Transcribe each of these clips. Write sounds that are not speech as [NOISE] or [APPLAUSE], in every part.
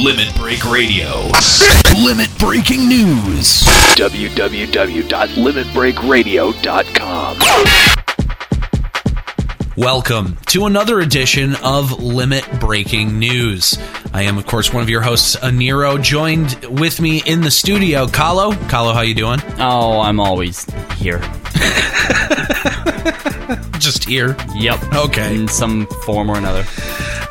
Limit Break Radio. Limit Breaking News. www.limitbreakradio.com. Welcome to another edition of Limit Breaking News. I am, of course, one of your hosts, Aniero. Joined with me in the studio, Kallo. Kallo, how you doing? Oh, I'm always here. [LAUGHS] Just here. Yep. Okay. In some form or another.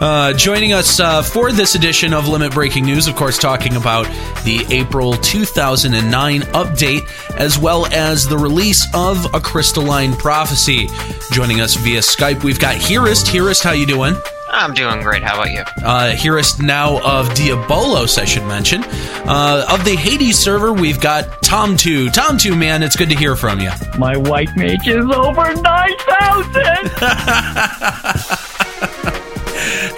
Uh, joining us uh, for this edition of Limit Breaking News, of course, talking about the April 2009 update, as well as the release of A Crystalline Prophecy. Joining us via Skype, we've got Hyrist. Hyrist, how you doing? I'm doing great. How about you? Uh, Hyrist now of Diabolos, I should mention. Uh, of the Hades server, we've got TamTu. Tom 2, man, it's good to hear from you. My white mage is over 9,000! [LAUGHS]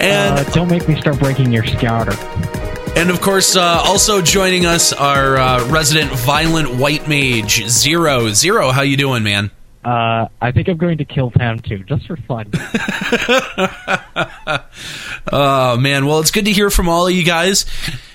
And Uh, don't make me start breaking your scouter. And of course, uh, also joining us, our uh, resident violent white mage, Zero. Zero, how you doing, man? Uh, I think I'm going to kill TamTu, just for fun. [LAUGHS] Oh man, well, it's good to hear from all of you guys,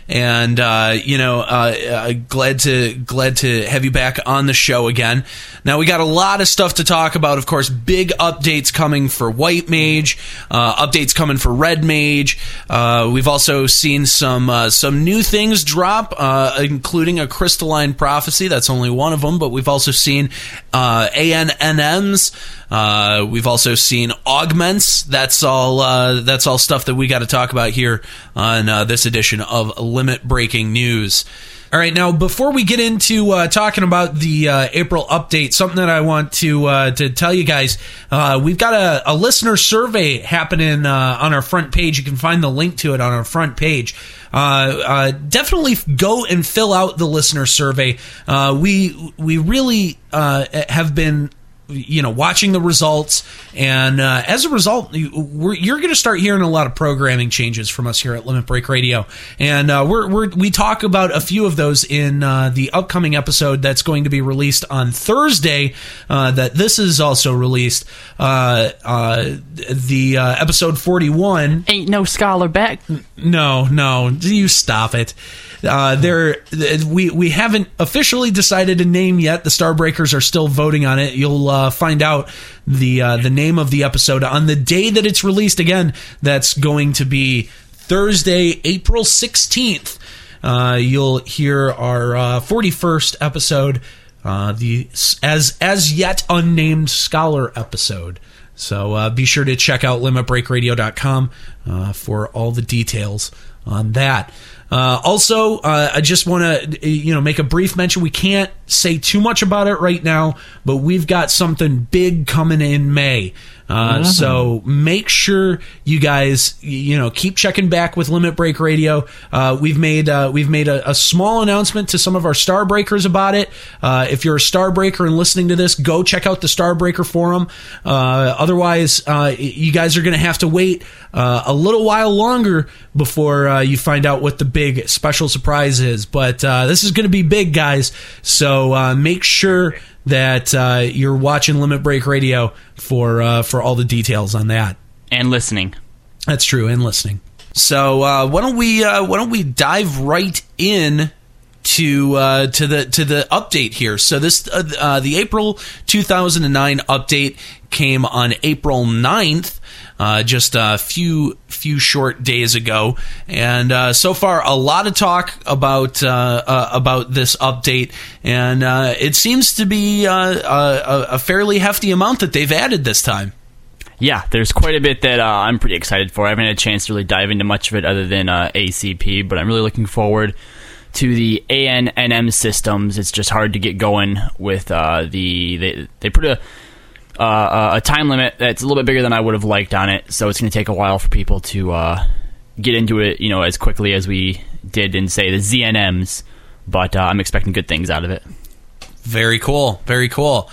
and uh, you know, uh, uh, glad to glad to have you back on the show again. Now we got a lot of stuff to talk about. Of course, big updates coming for White Mage, uh, updates coming for Red Mage. Uh, we've also seen some uh, some new things drop, uh, including a Crystalline Prophecy. That's only one of them, but we've also seen uh, ANNMs. Uh, we've also seen augments. That's all. Uh, that's all stuff that we got to talk about here on uh, this edition of Limit Breaking News. All right, now before we get into uh, talking about the uh, April update, something that I want to uh, to tell you guys, uh, we've got a, a listener survey happening uh, on our front page. You can find the link to it on our front page. Uh, definitely go and fill out the listener survey. We we really have been you know watching the results and uh, as a result you're going to start hearing a lot of programming changes from us here at limit break radio and uh, we're, we're we talk about a few of those in uh, the upcoming episode that's going to be released on thursday uh, that this is also released uh, uh, the uh, episode 41 Ain't no scholar back. no, no, you stop it. Uh, there, we we haven't officially decided a name yet. The Starbreakers are still voting on it. You'll uh, find out the uh, the name of the episode on the day that it's released. Again, that's going to be Thursday, April sixteenth. Uh, you'll hear our forty first episode, uh, the as as yet unnamed scholar episode. So uh, be sure to check out limitbreakradio.com uh, for all the details on that. Uh, also, uh, I just want to you know make a brief mention. We can't say too much about it right now, but we've got something big coming in May. Uh, So make sure you guys you know keep checking back with Limit Break Radio. Uh, we've made uh, we've made a, a small announcement to some of our Star Breakers about it. Uh, if you're a Star Breaker and listening to this, go check out the Star Breaker forum. Uh, otherwise, uh, you guys are going to have to wait uh, a little while longer before uh, you find out what the big special surprise is. But uh, this is going to be big, guys. So uh, make sure that uh, you're watching Limit Break Radio for uh, for all the details on that. And listening. That's true, and listening. So uh, why don't we uh, why don't we dive right in to uh, to the to the update here? So this uh, uh, the April 2009 update came on April 9th. Uh, just a few few short days ago, and uh, so far a lot of talk about about this update, and it seems to be a, a fairly hefty amount that they've added this time. Yeah, there's quite a bit that uh, I'm pretty excited for. I haven't had a chance to really dive into much of it other than uh, ACP, but I'm really looking forward to the ANNM systems. It's just hard to get going with uh, the they they put a uh, a time limit that's a little bit bigger than I would have liked on it, so it's going to take a while for people to uh, get into it, you know, as quickly as we did in say the ZNMs. But uh, I'm expecting good things out of it. Very cool. Very cool.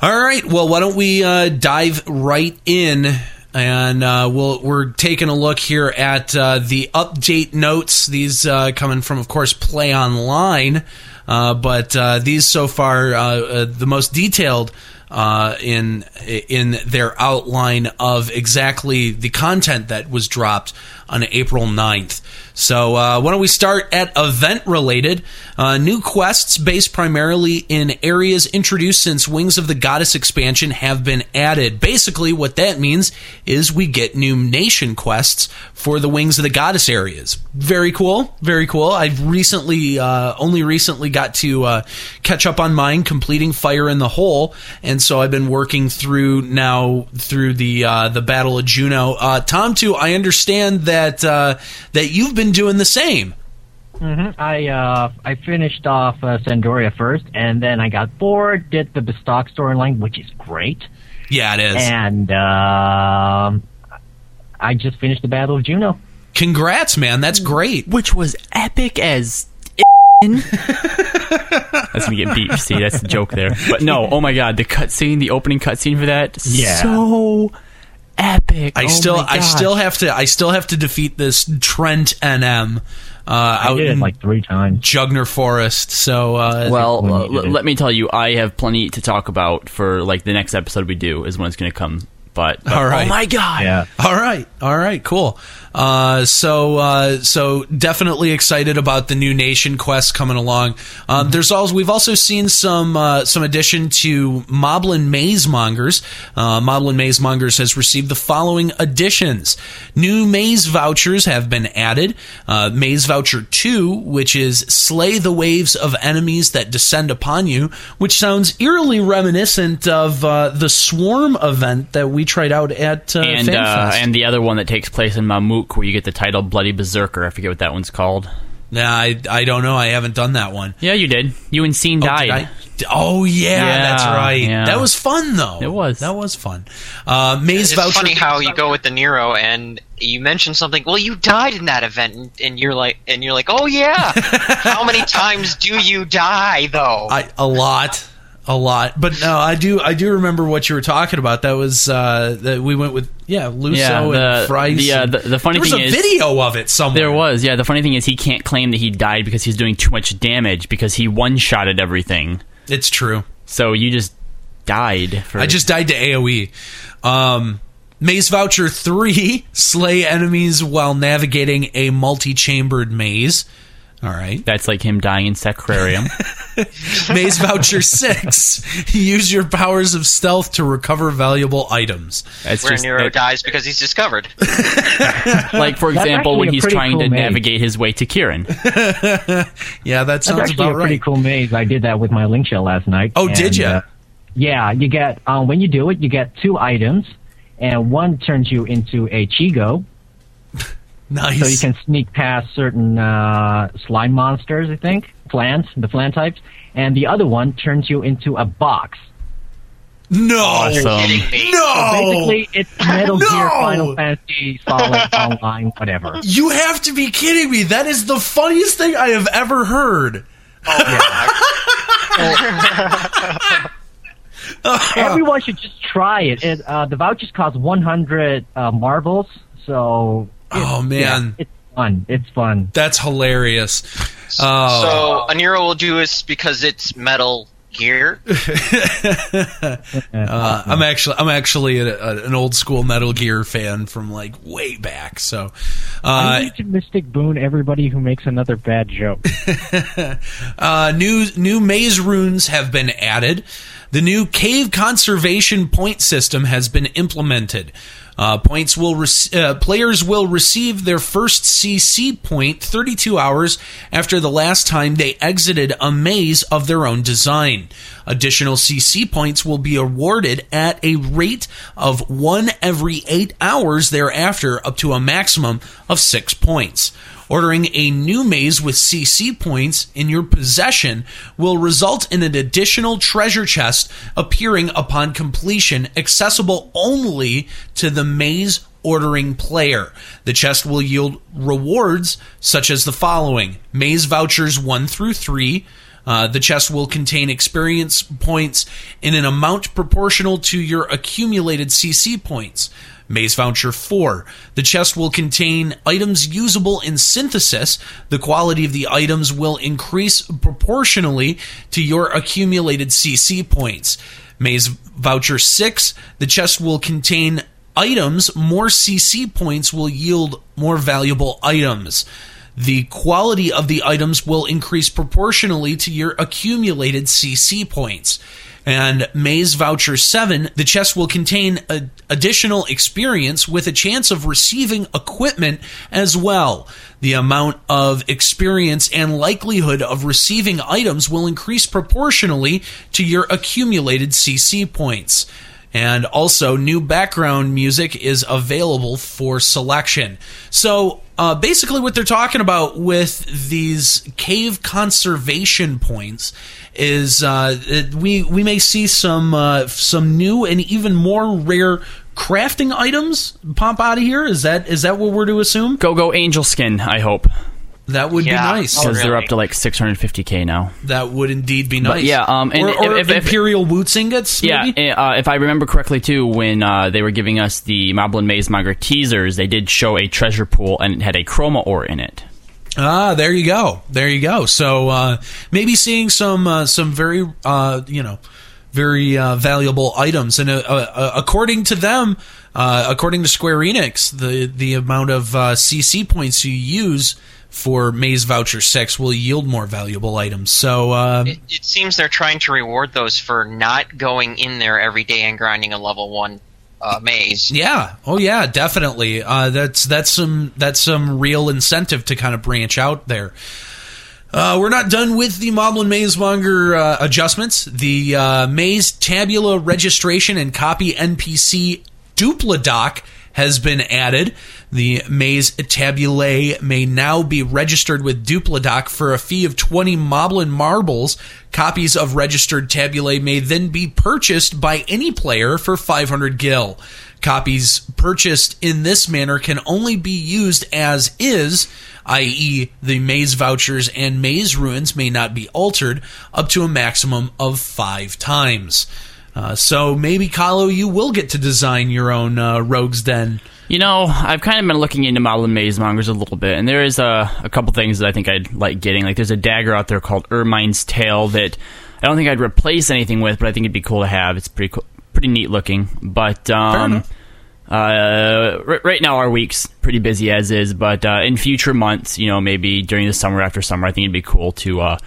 All right. Well, why don't we uh, dive right in? And uh, we'll, we're taking a look here at uh, the update notes. These uh, coming from, of course, Play Online. Uh, but uh, these so far, uh, the most detailed in in their outline of exactly the content that was dropped on April 9th. So, uh, why don't we start at event related? Uh, new quests based primarily in areas introduced since Wings of the Goddess expansion have been added. Basically, what that means is we get new nation quests for the Wings of the Goddess areas. Very cool. Very cool. I've recently, uh, only recently got to uh, catch up on mine, completing Fire in the Hole, and so I've been working through now through the uh, the Battle of Jeuno. Uh, Tom, too, I understand that that you've been doing the same. hmm I uh, I finished off uh, San d'Oria first, and then I got bored, did the Bastok storyline, which is great, Yeah, it is. and um I just finished the Battle of Jeuno. Congrats, man. That's great. which was epic as. [LAUGHS] that's me getting beat. See, that's the joke there. But no, oh my god, the cutscene, the opening cutscene for that, Yeah. so epic. I Oh still, I still have to, I still have to defeat this Trent NM uh, I did it in like three times. Jugner Forest. So, uh, Well, uh, l- let me tell you, I have plenty to talk about for like the next episode we do is when it's going to come. But, but- All right. oh my god, Yeah. All right, all right, cool. Uh, so, uh, so definitely excited about the new nation quest coming along. Um, there's also we've also seen some uh, some addition to Moblin Maze Mongers. Uh, Moblin Maze Mongers has received the following additions: new maze vouchers have been added. Uh, maze voucher two, which is slay the waves of enemies that descend upon you, which sounds eerily reminiscent of uh, the Swarm event that we tried out at uh, and uh, and the other one that takes place in Mamook, where you get the title Bloody Berserker. I forget what that one's called. Nah, I, I don't know. I haven't done that one. Yeah, you did. You and Scene Oh, died. did I? Oh yeah, Yeah, that's right. yeah. That was fun though. It was. That was fun. Uh, Maze It's voucher. funny how you go with the Nero and you mention something. Well, you died in that event, and, and you're like, and you're like, oh yeah. [LAUGHS] how many times do you die though? I, a lot, a lot. But no, I do. I do remember what you were talking about. That was uh, that we went with. Yeah, Luso Yeah, the- and Frice. the, uh, the- the funny there was thing a is- video of it somewhere. There was, yeah. The funny thing is, he can't claim that he died because he's doing too much damage because he one shotted everything. It's true. So you just died. For, I just died to AOE. Um, maze voucher three: [LAUGHS] slay enemies while navigating a multi-chambered maze. All right. That's like him dying in Sacrarium. [LAUGHS] Maze voucher six: use your powers of stealth to recover valuable items. That's Where just Nero that- dies because he's discovered. [LAUGHS] like for example when he's pretty trying to maze. navigate his way to Kieran. [LAUGHS] Yeah, that That's sounds actually about a pretty cool maze. I did that with my link shell last night. Oh, did you? uh, yeah, you get uh, when you do it, you get two items, and one turns you into a Chigo, Nice. so you can sneak past certain uh, slime monsters. I think plants, the plant types, and the other one turns you into a box. no. Awesome. Kidding me? No. Basically, it's Metal Gear, Final Fantasy, Solid, [LAUGHS] Online, whatever. You have to be kidding me. That is the funniest thing I have ever heard. [LAUGHS] Everyone should just try it. it uh, the vouchers cost 100 uh, marbles, so Oh man, it's fun. It's fun. that's hilarious. Oh, So Aniero will do this because it's Metal Gear. [LAUGHS] uh, I'm actually I'm actually a, a, an old school Metal Gear fan from like way back. So, I uh, need to Mystic Boon everybody who makes another bad joke. [LAUGHS] uh, new new maze runes have been added. The new cave conservation point system has been implemented. Uh, points will uh, players will receive their first CC point 32 hours after the last time they exited a maze of their own design. Additional CC points will be awarded at a rate of one every eight hours thereafter, up to a maximum of six points. Ordering a new maze with CC points in your possession will result in an additional treasure chest appearing upon completion, accessible only to the maze ordering player. The chest will yield rewards such as the following maze vouchers 1 through 3. Uh, the chest will contain experience points in an amount proportional to your accumulated CC points. Maze Voucher 4. The chest will contain items usable in synthesis. The quality of the items will increase proportionally to your accumulated CC points. Maze Voucher 6, the chest will contain items. More CC points will yield more valuable items. The quality of the items will increase proportionally to your accumulated CC points. And Maze Voucher 7, the chest will contain a, additional experience with a chance of receiving equipment as well. The amount of experience and likelihood of receiving items will increase proportionally to your accumulated CC points. And also, new background music is available for selection. So, uh, basically, what they're talking about with these cave conservation points is uh, we we may see some uh, some new and even more rare crafting items pop out of here. Is that is that what we're to assume? Go go angel skin. I hope That would Yeah. be nice. Oh, because they're up to like 650k now. That would indeed be nice. yeah, um, and or, or if- if- Imperial Wootz ingots. Maybe? Yeah, uh, if I remember correctly, too, when uh, they were giving us the Moblin Maze Monger teasers, they did show a treasure pool and it had a chroma ore in it. Ah, there you go. There you go. So uh, maybe seeing some uh, some very uh, you know very uh, valuable items, and uh, uh, according to them, uh, according to Square Enix, the the amount of uh, CC points you use for Maze Voucher Six will yield more valuable items. So uh, It, it seems they're trying to reward those for not going in there every day and grinding a level one uh, maze. Yeah. Oh yeah, definitely. Uh, that's that's some that's some real incentive to kind of branch out there. Uh, we're not done with the Moblin Maze Monger uh, adjustments. The uh, Maze Tabula registration and copy NPC Dupladoc has been added. The Maze Tabulae may now be registered with Dupladoc for a fee of 20 Moblin marbles. Copies of registered tabulae may then be purchased by any player for 500 gil. Copies purchased in this manner can only be used as is, i.e., the maze vouchers and maze ruins may not be altered up to a maximum of five times. Uh, so maybe, Kallo, you will get to design your own uh, Rogue's Den. You know, I've kind of been looking into Moblin Maze Mongers a little bit, and there is a, a couple things that I think I'd like getting. Like, there's a dagger out there called Ermine's Tail that I don't think I'd replace anything with, but I think it'd be cool to have. It's pretty cool, pretty neat looking. But um, uh, r- right now our week's pretty busy as is, but uh, in future months, you know, maybe during the summer after summer, I think it'd be cool to uh,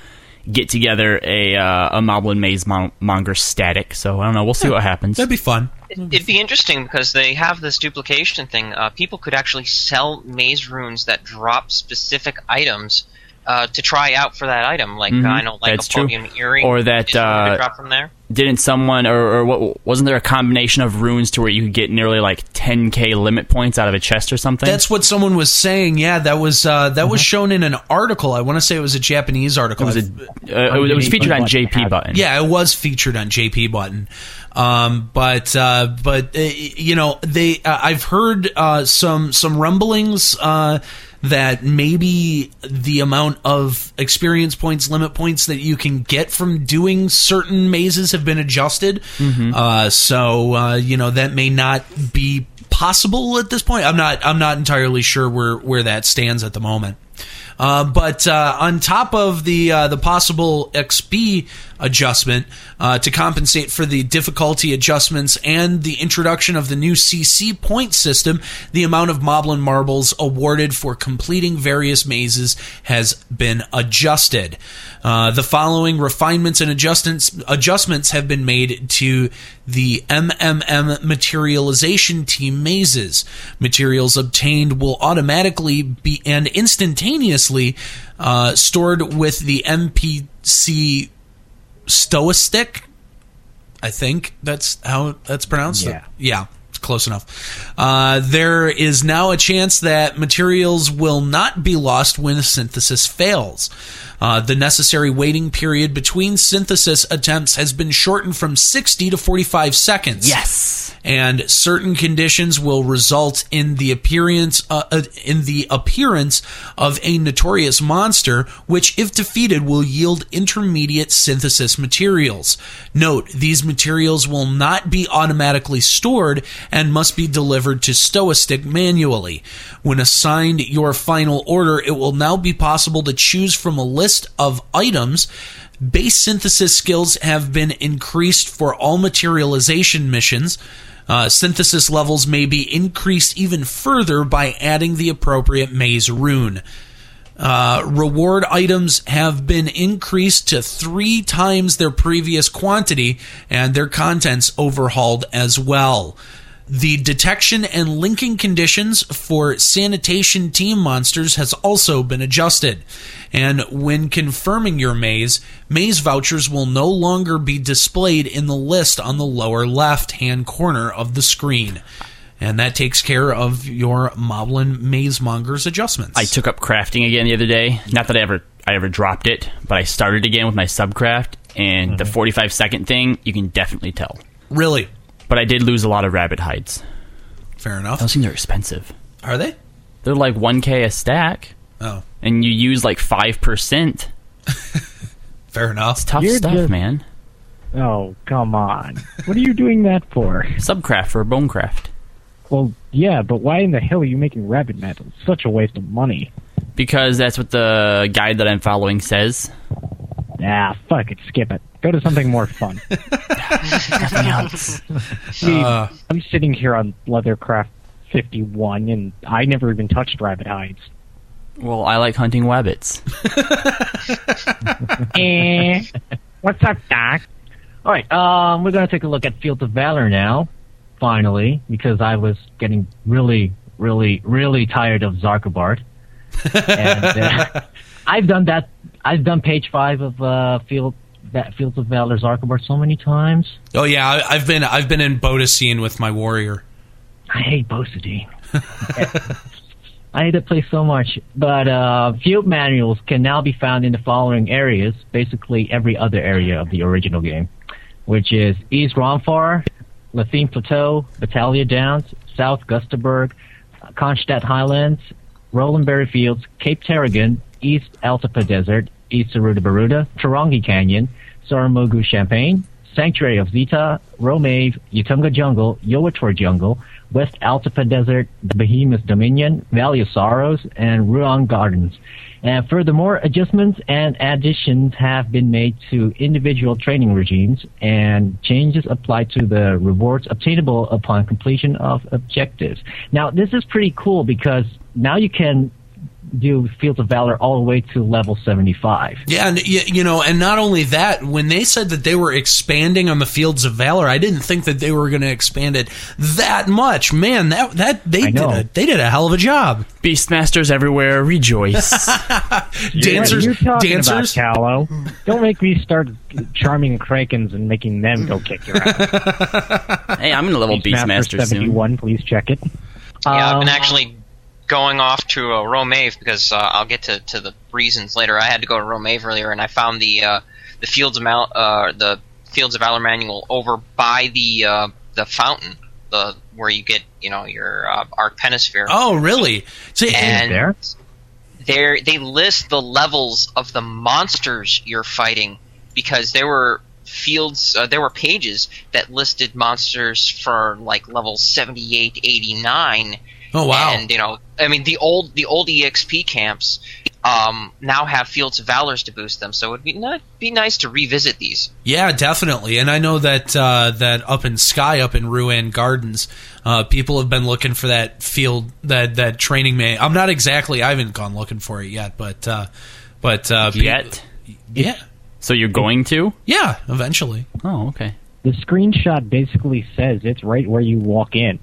get together a uh, a Moblin Maze mon- Monger static. So I don't know. We'll see what happens. That'd be fun. It'd be interesting because they have this duplication thing. Uh, people could actually sell maze runes that drop specific items uh, to try out for that item. Like Mhm, I know, like that's a true. Podium earring, Or that, is one that uh, could drop from there. didn't someone or, or what wasn't there a combination of runes to where you could get nearly like 10k limit points out of a chest or something That's what someone was saying. Yeah, that was uh, that was shown in an article. I want to say it was a Japanese article. it was, a, uh, it was- it was featured on jp button Yeah, it was featured on JP Button. Um, but uh, but uh, you know they uh, I've heard uh, some some rumblings uh, that maybe the amount of experience points, limit points that you can get from doing certain mazes have been adjusted. Uh, so uh, you know that may not be possible at this point. I'm not I'm not entirely sure where where that stands at the moment. Uh, but uh, on top of the uh, the possible XP adjustment uh, to compensate for the difficulty adjustments and the introduction of the new CC point system, the amount of Moblin marbles awarded for completing various mazes has been adjusted. Uh, the following refinements and adjustments adjustments have been made to the MMM materialization team mazes. Materials obtained will automatically be and instantaneously uh, stored with the MPC Stoistick. I think that's how that's pronounced. Yeah. Yeah, it's close enough. Uh, there is now a chance that materials will not be lost when a synthesis fails. Uh, the necessary waiting period between synthesis attempts has been shortened from 60 to 45 seconds yes and certain conditions will result in the appearance uh, uh, in the appearance of a notorious monster which if defeated will yield intermediate synthesis materials. Note these materials will not be automatically stored and must be delivered to stoistick manually. When assigned your final order it will now be possible to choose from a list of items. Base synthesis skills have been increased for all materialization missions. Uh, synthesis levels may be increased even further by adding the appropriate maze rune. Uh, reward items have been increased to three times their previous quantity, and their contents overhauled as well. The detection and linking conditions for sanitation team monsters has also been adjusted. And when confirming your maze, maze vouchers will no longer be displayed in the list on the lower left hand corner of the screen. And that takes care of your Moblin Maze Monger's adjustments. I took up crafting again the other day. Not that I ever I ever dropped it, but I started again with my subcraft, and the mm-hmm. 45 second thing you can definitely tell. really But I did lose a lot of rabbit hides. fair enough. Those things are expensive. Are they? They're like 1k a stack, Oh, and you use like 5%. [LAUGHS] fair enough. It's tough You're stuff, just- man. Oh, come on. What are you doing that for? [LAUGHS] Subcraft for bonecraft. Well, yeah, but why in the hell are you making rabbit metal? Such a waste of money. Because that's what the guide that I'm following says. Ah, fuck it, skip it. Go to something more fun. [LAUGHS] Nothing [LAUGHS] else. See, Uh. I'm sitting here on Leathercraft 51, and I never even touched rabbit hides. Well, I like hunting wabbits. [LAUGHS] eh. What's up, Doc? All right, um, we're gonna take a look at Field of Valor now, finally, because I was getting really, really, really tired of Zarkobard, and uh, I've done that. I've done page five of uh, Field that Fields of Valor Zarkobard so many times. Oh yeah, I, I've been I've been in Bodicene with my warrior. I hate Bosadine. [LAUGHS] I hate that place so much. But uh, field manuals can now be found in the following areas, basically every other area of the original game, which is East Ronfaure, Lathine Plateau, Battalia Downs, South Gustaberg, Konschtat Highlands, Rolanberry Fields, Cape Teriggan, East Altepa Desert, East Saruda Baruda, Tahrongi Canyon, Sauromugue Champaign, Sanctuary of Zi'Tah, Ro'Maeve, Yuhtunga Jungle, Yhoator Jungle, West Altepa Desert, the Behemoth Dominion, Valley of Sorrows, and Ru'Aun Gardens. And furthermore, adjustments and additions have been made to individual training regimes, and changes apply to the rewards obtainable upon completion of objectives. Now, this is pretty cool because now you can do Fields of Valor all the way to level 75. Yeah, and you know, and not only that, when they said that they were expanding on the Fields of Valor, I didn't think that they were going to expand it that much. Man, that that they did know. a, they did a hell of a job. Beastmasters everywhere, rejoice. [LAUGHS] Dancers, what are you talking dancers. about, Kallo? Don't make me start charming Krakens and making them go kick your ass. [LAUGHS] hey, I'm gonna level Beastmaster Beastmaster soon. 71, please check it. Yeah, I've been Um, actually going off to uh, Ro'Maeve because uh, I'll get to, to the reasons later. I had to go to Ro'Maeve earlier, and I found the uh, the Fields of Mal- uh, the Fields of Valor manual over by the uh, the fountain, the where you get you know your uh, Arc Penisphere. Oh, really? See, and there? there they list the levels of the monsters you're fighting because there were fields uh, there were pages that listed monsters for like level 78 89 oh wow. and you know i mean the old the old exp camps um, now have fields of valors to boost them so it'd be not be nice to revisit these Yeah, definitely. And I know that uh, that up in Sky, up in Ru'Aun Gardens, uh, people have been looking for that field, that that training man. I'm not exactly. I haven't gone looking for it yet, but uh, but uh, pe- Yet. yeah, So you're going to? yeah, eventually. Oh, okay. The screenshot basically says it's right where you walk in.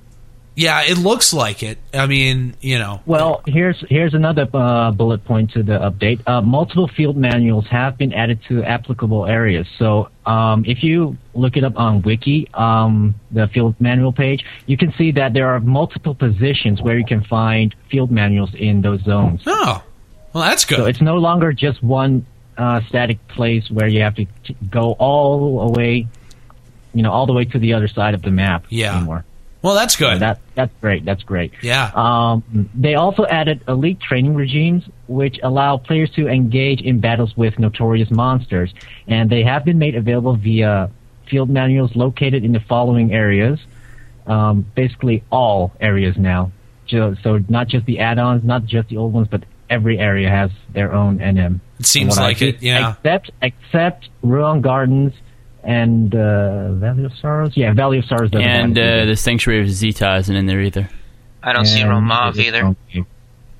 Yeah, it looks like it. I mean, you know. Well, here's here's another uh, bullet point to the update. Uh, multiple field manuals have been added to applicable areas. So um, if you look it up on Wiki, um, the field manual page, you can see that there are multiple positions where you can find field manuals in those zones. Oh, well, that's good. So it's no longer just one uh, static place where you have to go all the way, you know, all the way to the other side of the map Yeah. anymore. Well, that's So good. that that's great. That's great. yeah. Um, they also added elite training regimes, which allow players to engage in battles with notorious monsters, and they have been made available via field manuals located in the following areas. Um, basically, all areas now. So not just the add-ons, not just the old ones, but every area has their own NM. It seems I like it, yeah. Except except Ru'Aun Gardens and uh, Valley of Sorrows. Yeah, Valley of Sorrows doesn't And uh, the Sanctuary of Zi'Tah isn't in there either. I don't see And Ro'Maeve either.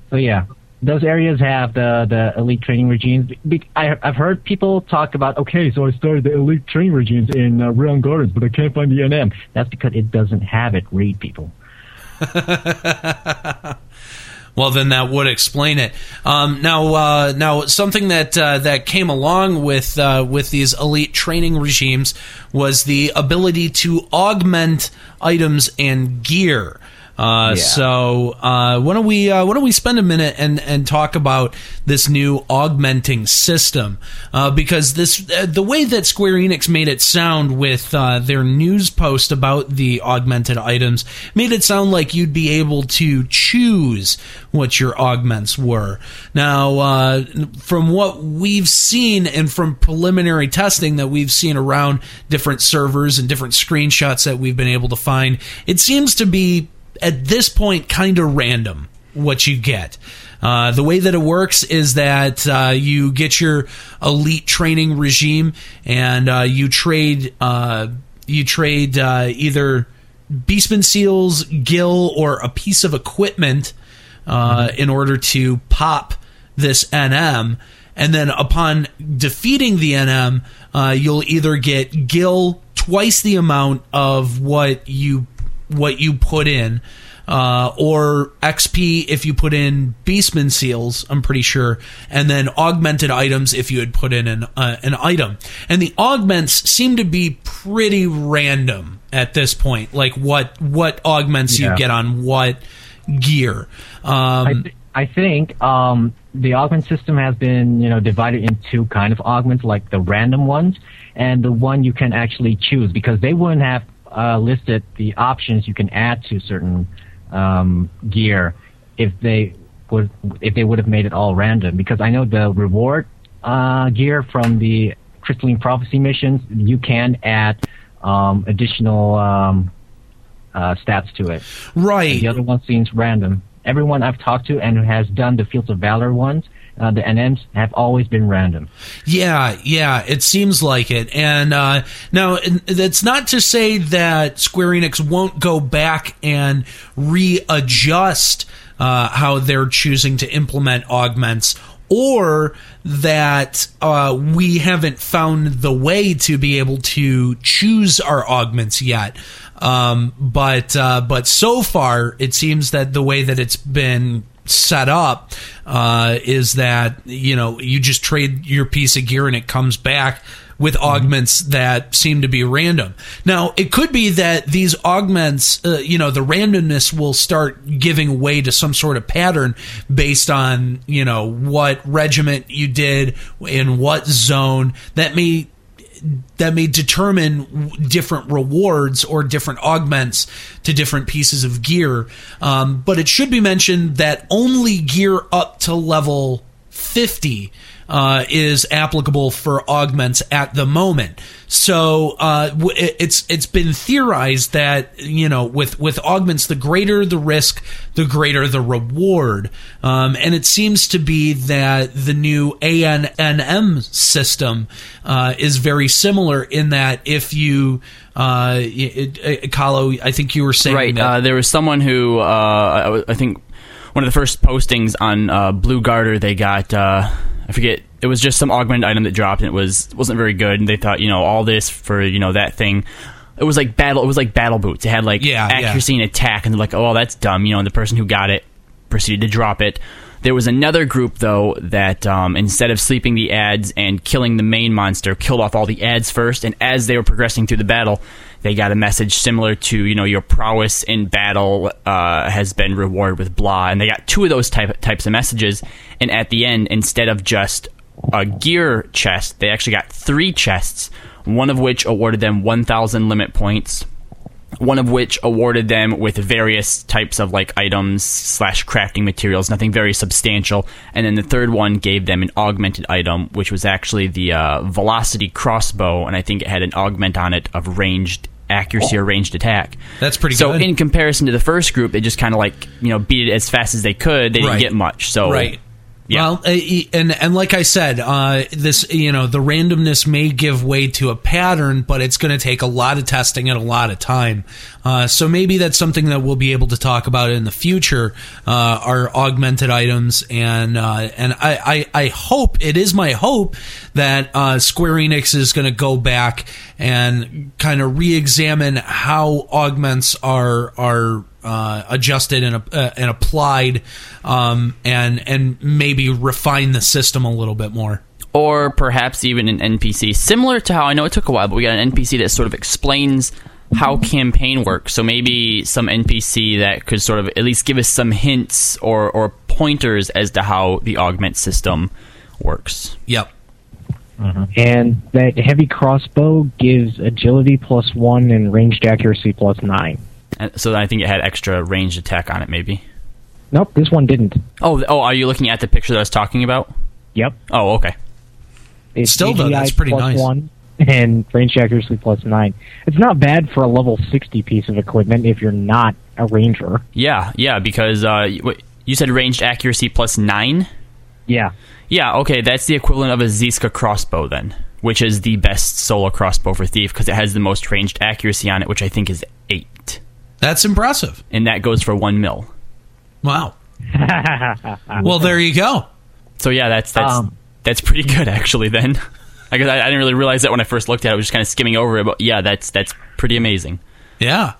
So yeah, those areas have the the elite training regimes. Be- I, I've heard people talk about okay, so I started the elite training regimes in uh, Ru'Aun Gardens, but I can't find the NM. That's because it doesn't have it. Read people. [LAUGHS] Well, then that would explain it. Um, now, uh, now something that uh, that came along with uh, with these elite training regimes was the ability to augment items and gear. Uh, Yeah. So uh, why don't we uh, why don't we spend a minute and, and talk about this new augmenting system? Uh, because this uh, the way that Square Enix made it sound with uh, their news post about the augmented items made it sound like you'd be able to choose what your augments were. Now, uh, from what we've seen and from preliminary testing that we've seen around different servers and different screenshots that we've been able to find, it seems to be at this point kind of random what you get. Uh, the way that it works is that uh, you get your elite training regime and uh, you trade uh, you trade uh, either Beastman Seals, gill, or a piece of equipment uh, in order to pop this NM. And then upon defeating the NM, uh, you'll either get gill twice the amount of what you what you put in, uh, or XP if you put in Beastman seals. I'm pretty sure, and then augmented items if you had put in an uh, an item. And the augments seem to be pretty random at this point, like what what augments you get on what gear. I, Um, th- I think um, the augment system has been, you know, divided into kind of augments, like the random ones and the one you can actually choose, because they wouldn't have uh, listed the options you can add to certain um, gear if they would if they would have made it all random. Because I know the reward uh, gear from the Crystalline Prophecy missions, you can add um, additional um, uh, stats to it. right. The other one seems random. Everyone I've talked to and who has done the Fields of Valor ones, uh, the NMs have always been random. Yeah, yeah, it seems like it. And uh, now, that's not to say that Square Enix won't go back and readjust uh, how they're choosing to implement augments, or that uh, we haven't found the way to be able to choose our augments yet. Um, but uh, but so far, it seems that the way that it's been set up uh, is that you know you just trade your piece of gear and it comes back with augments that seem to be random. Now it could be that these augments, uh, you know, the randomness will start giving way to some sort of pattern based on you know what regiment you did in what zone that may that may determine different rewards or different augments to different pieces of gear. Um, but it should be mentioned that only gear up to level 50 uh, is applicable for augments at the moment. So uh, it- it's it's been theorized that you know with with augments, the greater the risk, the greater the reward, um, and it seems to be that the new ANNM system uh, is very similar in that if you uh, it, it, Kallo, I think you were saying Right. that Uh, there was someone who uh, I, I think one of the first postings on uh, BlueGartr they got. I forget. It was just some augmented item that dropped, and it was wasn't very good. And they thought, you know, all this for you know that thing. It was like battle. It was like battle boots. It had like Yeah, yeah. accuracy and attack, and they're like, oh, that's dumb. You know, and the person who got it proceeded to drop it. There was another group though that um, instead of sleeping the ads and killing the main monster, killed off all the ads first, and as they were progressing through the battle, they got a message similar to you know your prowess in battle uh, has been rewarded with blah, and they got two of those type types of messages, and at the end, instead of just a gear chest, they actually got three chests, one of which awarded them 1,000 limit points one of which awarded them with various types of like items slash crafting materials, nothing very substantial. And then the third one gave them an augmented item, which was actually the uh, velocity crossbow, and I think it had an augment on it of ranged accuracy or ranged attack. That's pretty so good. So in comparison to the first group, they just kind of like you know beat it as fast as they could. They didn't Right. get much. So Right. Yeah. Well, uh, and and like I said, uh, this you know the randomness may give way to a pattern, but it's going to take a lot of testing and a lot of time. Uh, so maybe that's something that we'll be able to talk about in the future. Uh, are augmented items, and uh, and I, I I hope it is my hope that uh, Square Enix is going to go back and kind of re-examine how augments are are uh, adjusted and uh, and applied, um, and and maybe refine the system a little bit more. or perhaps even an NPC similar to how I know it took a while, but we got an NPC that sort of explains how campaign works. So maybe some NPC that could sort of at least give us some hints or or pointers as to how the augment system works. Yep. And that heavy crossbow gives agility plus one and ranged accuracy plus nine. And so I think it had extra ranged attack on it, maybe. Nope, this one didn't. Oh, oh, are you looking at the picture that I was talking about? Yep. Oh, okay. It's Still, though, AGI that's pretty plus nice. One and ranged accuracy plus nine. It's not bad for a level sixty piece of equipment if you're not a ranger. Yeah, yeah, because uh, you- said ranged accuracy plus nine. Yeah. Yeah, okay, that's the equivalent of a Ziska crossbow then, which is the best solo crossbow for thief because it has the most ranged accuracy on it, which I think is eight, That's impressive. and that goes for one mil. Wow. [LAUGHS] well, there you go. So yeah, that's that's Um, that's pretty good actually. Then, [LAUGHS] I guess I, I didn't really realize that when I first looked at it. I was just kind of skimming over it, but yeah, that's that's pretty amazing. Yeah.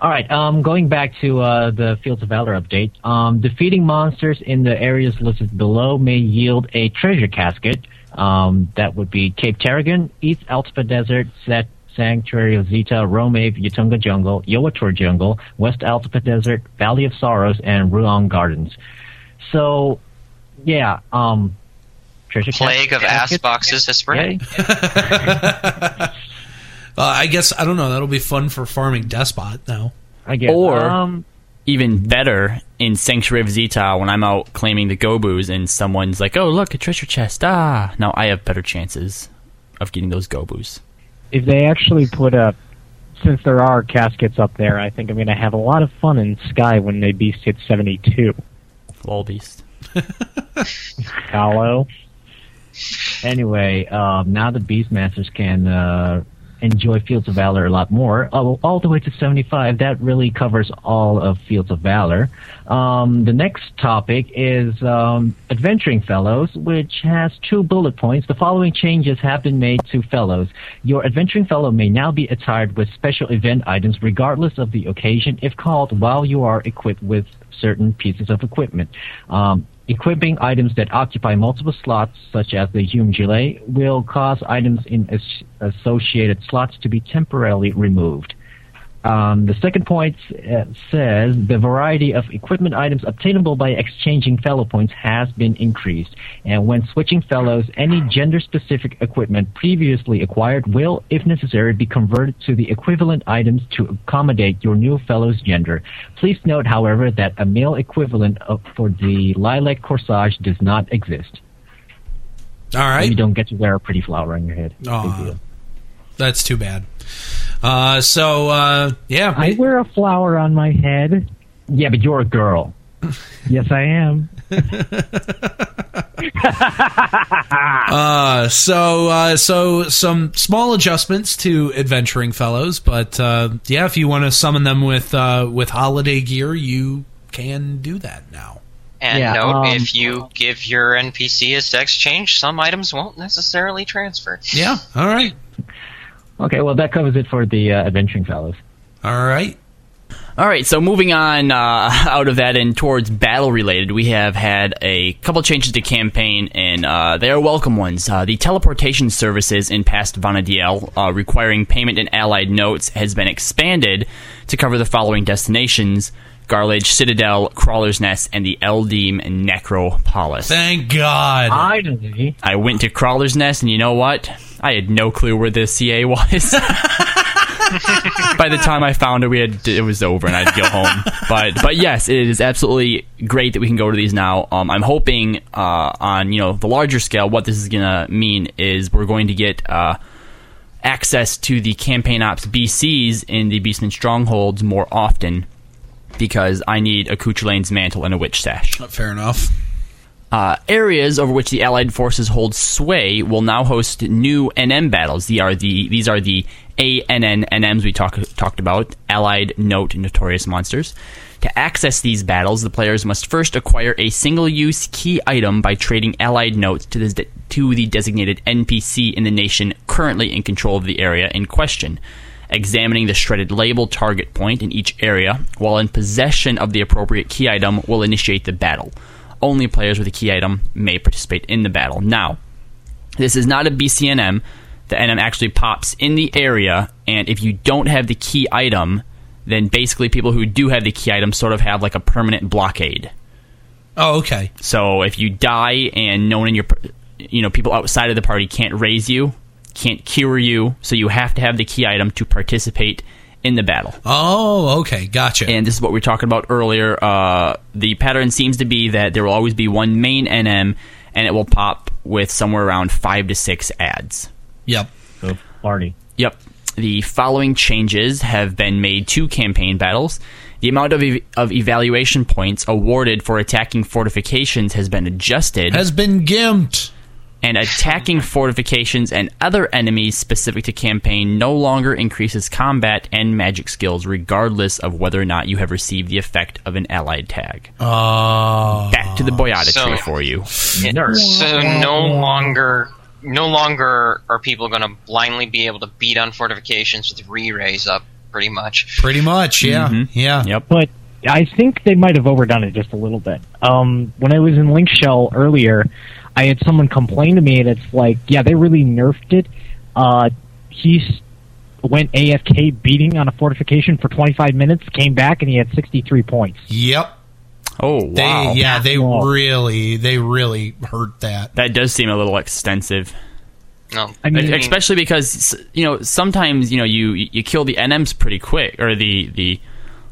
All right. Um, going back to uh, the Fields of Valor update, um, defeating monsters in the areas listed below may yield a treasure casket. Um, that would be Cape Teriggan, East Altepa Desert, Set Sanctuary of Zi'Tah, Ro'Maeve, Yuhtunga Jungle, Yhoator Jungle, West Altepa Desert, Valley of Sorrows, and Ru'Aun Gardens. So, yeah. Um, treasure Plague of ass casket? boxes has spread. Yay. [LAUGHS] Uh, I guess I don't know. That'll be fun for farming Despot now. I guess. Or- um, Even better in Sanctuary of Zi'Tah when I'm out claiming the Gobus and someone's like, "Oh, look, a treasure chest!" Ah, now I have better chances of getting those Gobus. If they actually put a since there are caskets up there, I think I'm going to have a lot of fun in Sky when they beast hit 72. Lol beast. Hollow. Anyway, um, now the Beastmasters can uh, enjoy Fields of Valor a lot more, all, all the way to 75. That really covers all of Fields of Valor. Um, the next topic is um, Adventuring Fellows, which has two bullet points. The following changes have been made to Fellows. Your Adventuring Fellow may now be attired with special event items regardless of the occasion if called while you are equipped with certain pieces of equipment. Um, Equipping items that occupy multiple slots, such as the Hume Gilet, will cause items in as- associated slots to be temporarily removed. Um, the second point uh, says the variety of equipment items obtainable by exchanging fellow points has been increased, and when switching fellows, any gender-specific equipment previously acquired will, if necessary, be converted to the equivalent items to accommodate your new fellow's gender. Please note, however, that a male equivalent of, for the lilac corsage does not exist. All You don't get to wear a pretty flower on your head. Deal. That's too bad. Uh, so uh, yeah, I wear a flower on my head. Yeah, but you're a girl. [LAUGHS] yes, I am. [LAUGHS] [LAUGHS] Uh, so uh, so some small adjustments to adventuring fellows, but uh, yeah, if you want to summon them with uh, with holiday gear, you can do that now. And Yeah, note, um, if you give your NPC a sex change, some items won't necessarily transfer. Yeah. All right. Okay, well, that covers it for the uh, adventuring fellows. All right. All right, so moving on uh, [LAUGHS] out of that and towards battle related, we have had a couple changes to campaign, and uh, they are welcome ones. Uh, the teleportation services in past Vana'diel, uh, requiring payment in allied notes, has been expanded to cover the following destinations: Garlaige Citadel, Crawler's Nest, and the Eldieme Necropolis. Thank God. Finally. I went to Crawler's Nest, and you know what? I had no clue where the CA was. [LAUGHS] By the time I found it, we had it was over, and I'd go home. But but yes, it is absolutely great that we can go to these now. Um, I'm hoping uh, on you know the larger scale, what this is gonna mean is we're going to get uh, access to the campaign ops BCs in the Beastman strongholds more often because I need a Cuchulain's mantle and a witch sash. Fair enough. Uh, areas over which the Allied forces hold sway will now host new NM battles. These are the these are the ANN NMs we talk, talked about, Allied Note Notorious Monsters. To access these battles, the players must first acquire a single-use key item by trading Allied notes to the, to the designated NPC in the nation currently in control of the area in question. Examining the shredded label target point in each area while in possession of the appropriate key item will initiate the battle. Only players with a key item may participate in the battle. Now, this is not a BCNM. The NM actually pops in the area, and if you don't have the key item, then basically people who do have the key item sort of have like a permanent blockade. Oh, okay. So if you die and no one in your, you know, people outside of the party can't raise you, can't cure you, so you have to have the key item to participate in the battle. Oh, okay. Gotcha. And this is what we were talking about earlier. Uh, the pattern seems to be that there will always be one main NM, and it will pop with somewhere around five to six ads. yep. So, party. Yep. The following changes have been made to campaign battles. The amount of, ev- of evaluation points awarded for attacking fortifications has been adjusted, Has been gimped. And attacking fortifications and other enemies specific to campaign no longer increases combat and magic skills, regardless of whether or not you have received the effect of an allied tag. Oh. Back to the Boyahda So- tree for you. Nerd. So no longer, no longer are people going to blindly be able to beat on fortifications with re-raise up, pretty much. Pretty much. Yeah. Mhm. Yeah. Yep. But I think they might have overdone it just a little bit. Um, when I was in Link Shell earlier, I had someone complain to me, and it's like, yeah, they really nerfed it. Uh, he went AFK beating on a fortification for 25 minutes, came back, and he had 63 points. Yep. Oh, They wow. yeah, they Wow. really they really hurt that. That does seem a little extensive. No, I mean, especially because you know sometimes you know you you kill the NMs pretty quick or the the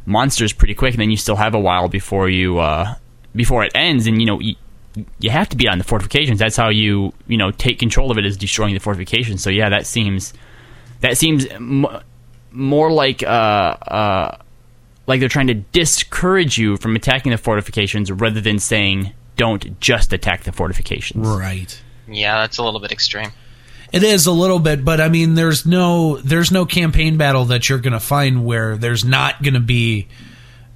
monsters pretty quick, and then you still have a while before you uh, before it ends, and you know. You, you have to be on the fortifications. That's how you, you know, take control of it is destroying the fortifications. So yeah, that seems that seems m- more like uh, uh, like they're trying to discourage you from attacking the fortifications rather than saying don't just attack the fortifications. Right. yeah, that's a little bit extreme. It is a little bit, but I mean, there's no there's no campaign battle that you're going to find where there's not going to be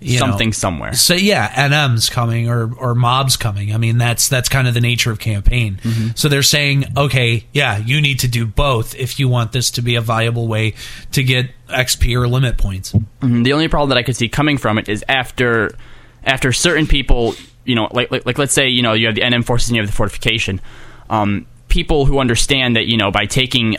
you know, Something somewhere. So yeah, NM's coming or or mobs coming. I mean, that's that's kind of the nature of campaign. Mm-hmm. So they're saying, okay, yeah, you need to do both if you want this to be a viable way to get XP or limit points. Mhm. The only problem that I could see coming from it is after after certain people, you know, like like, like let's say you know you have the NM forces and you have the fortification. Um, people who understand that you know by taking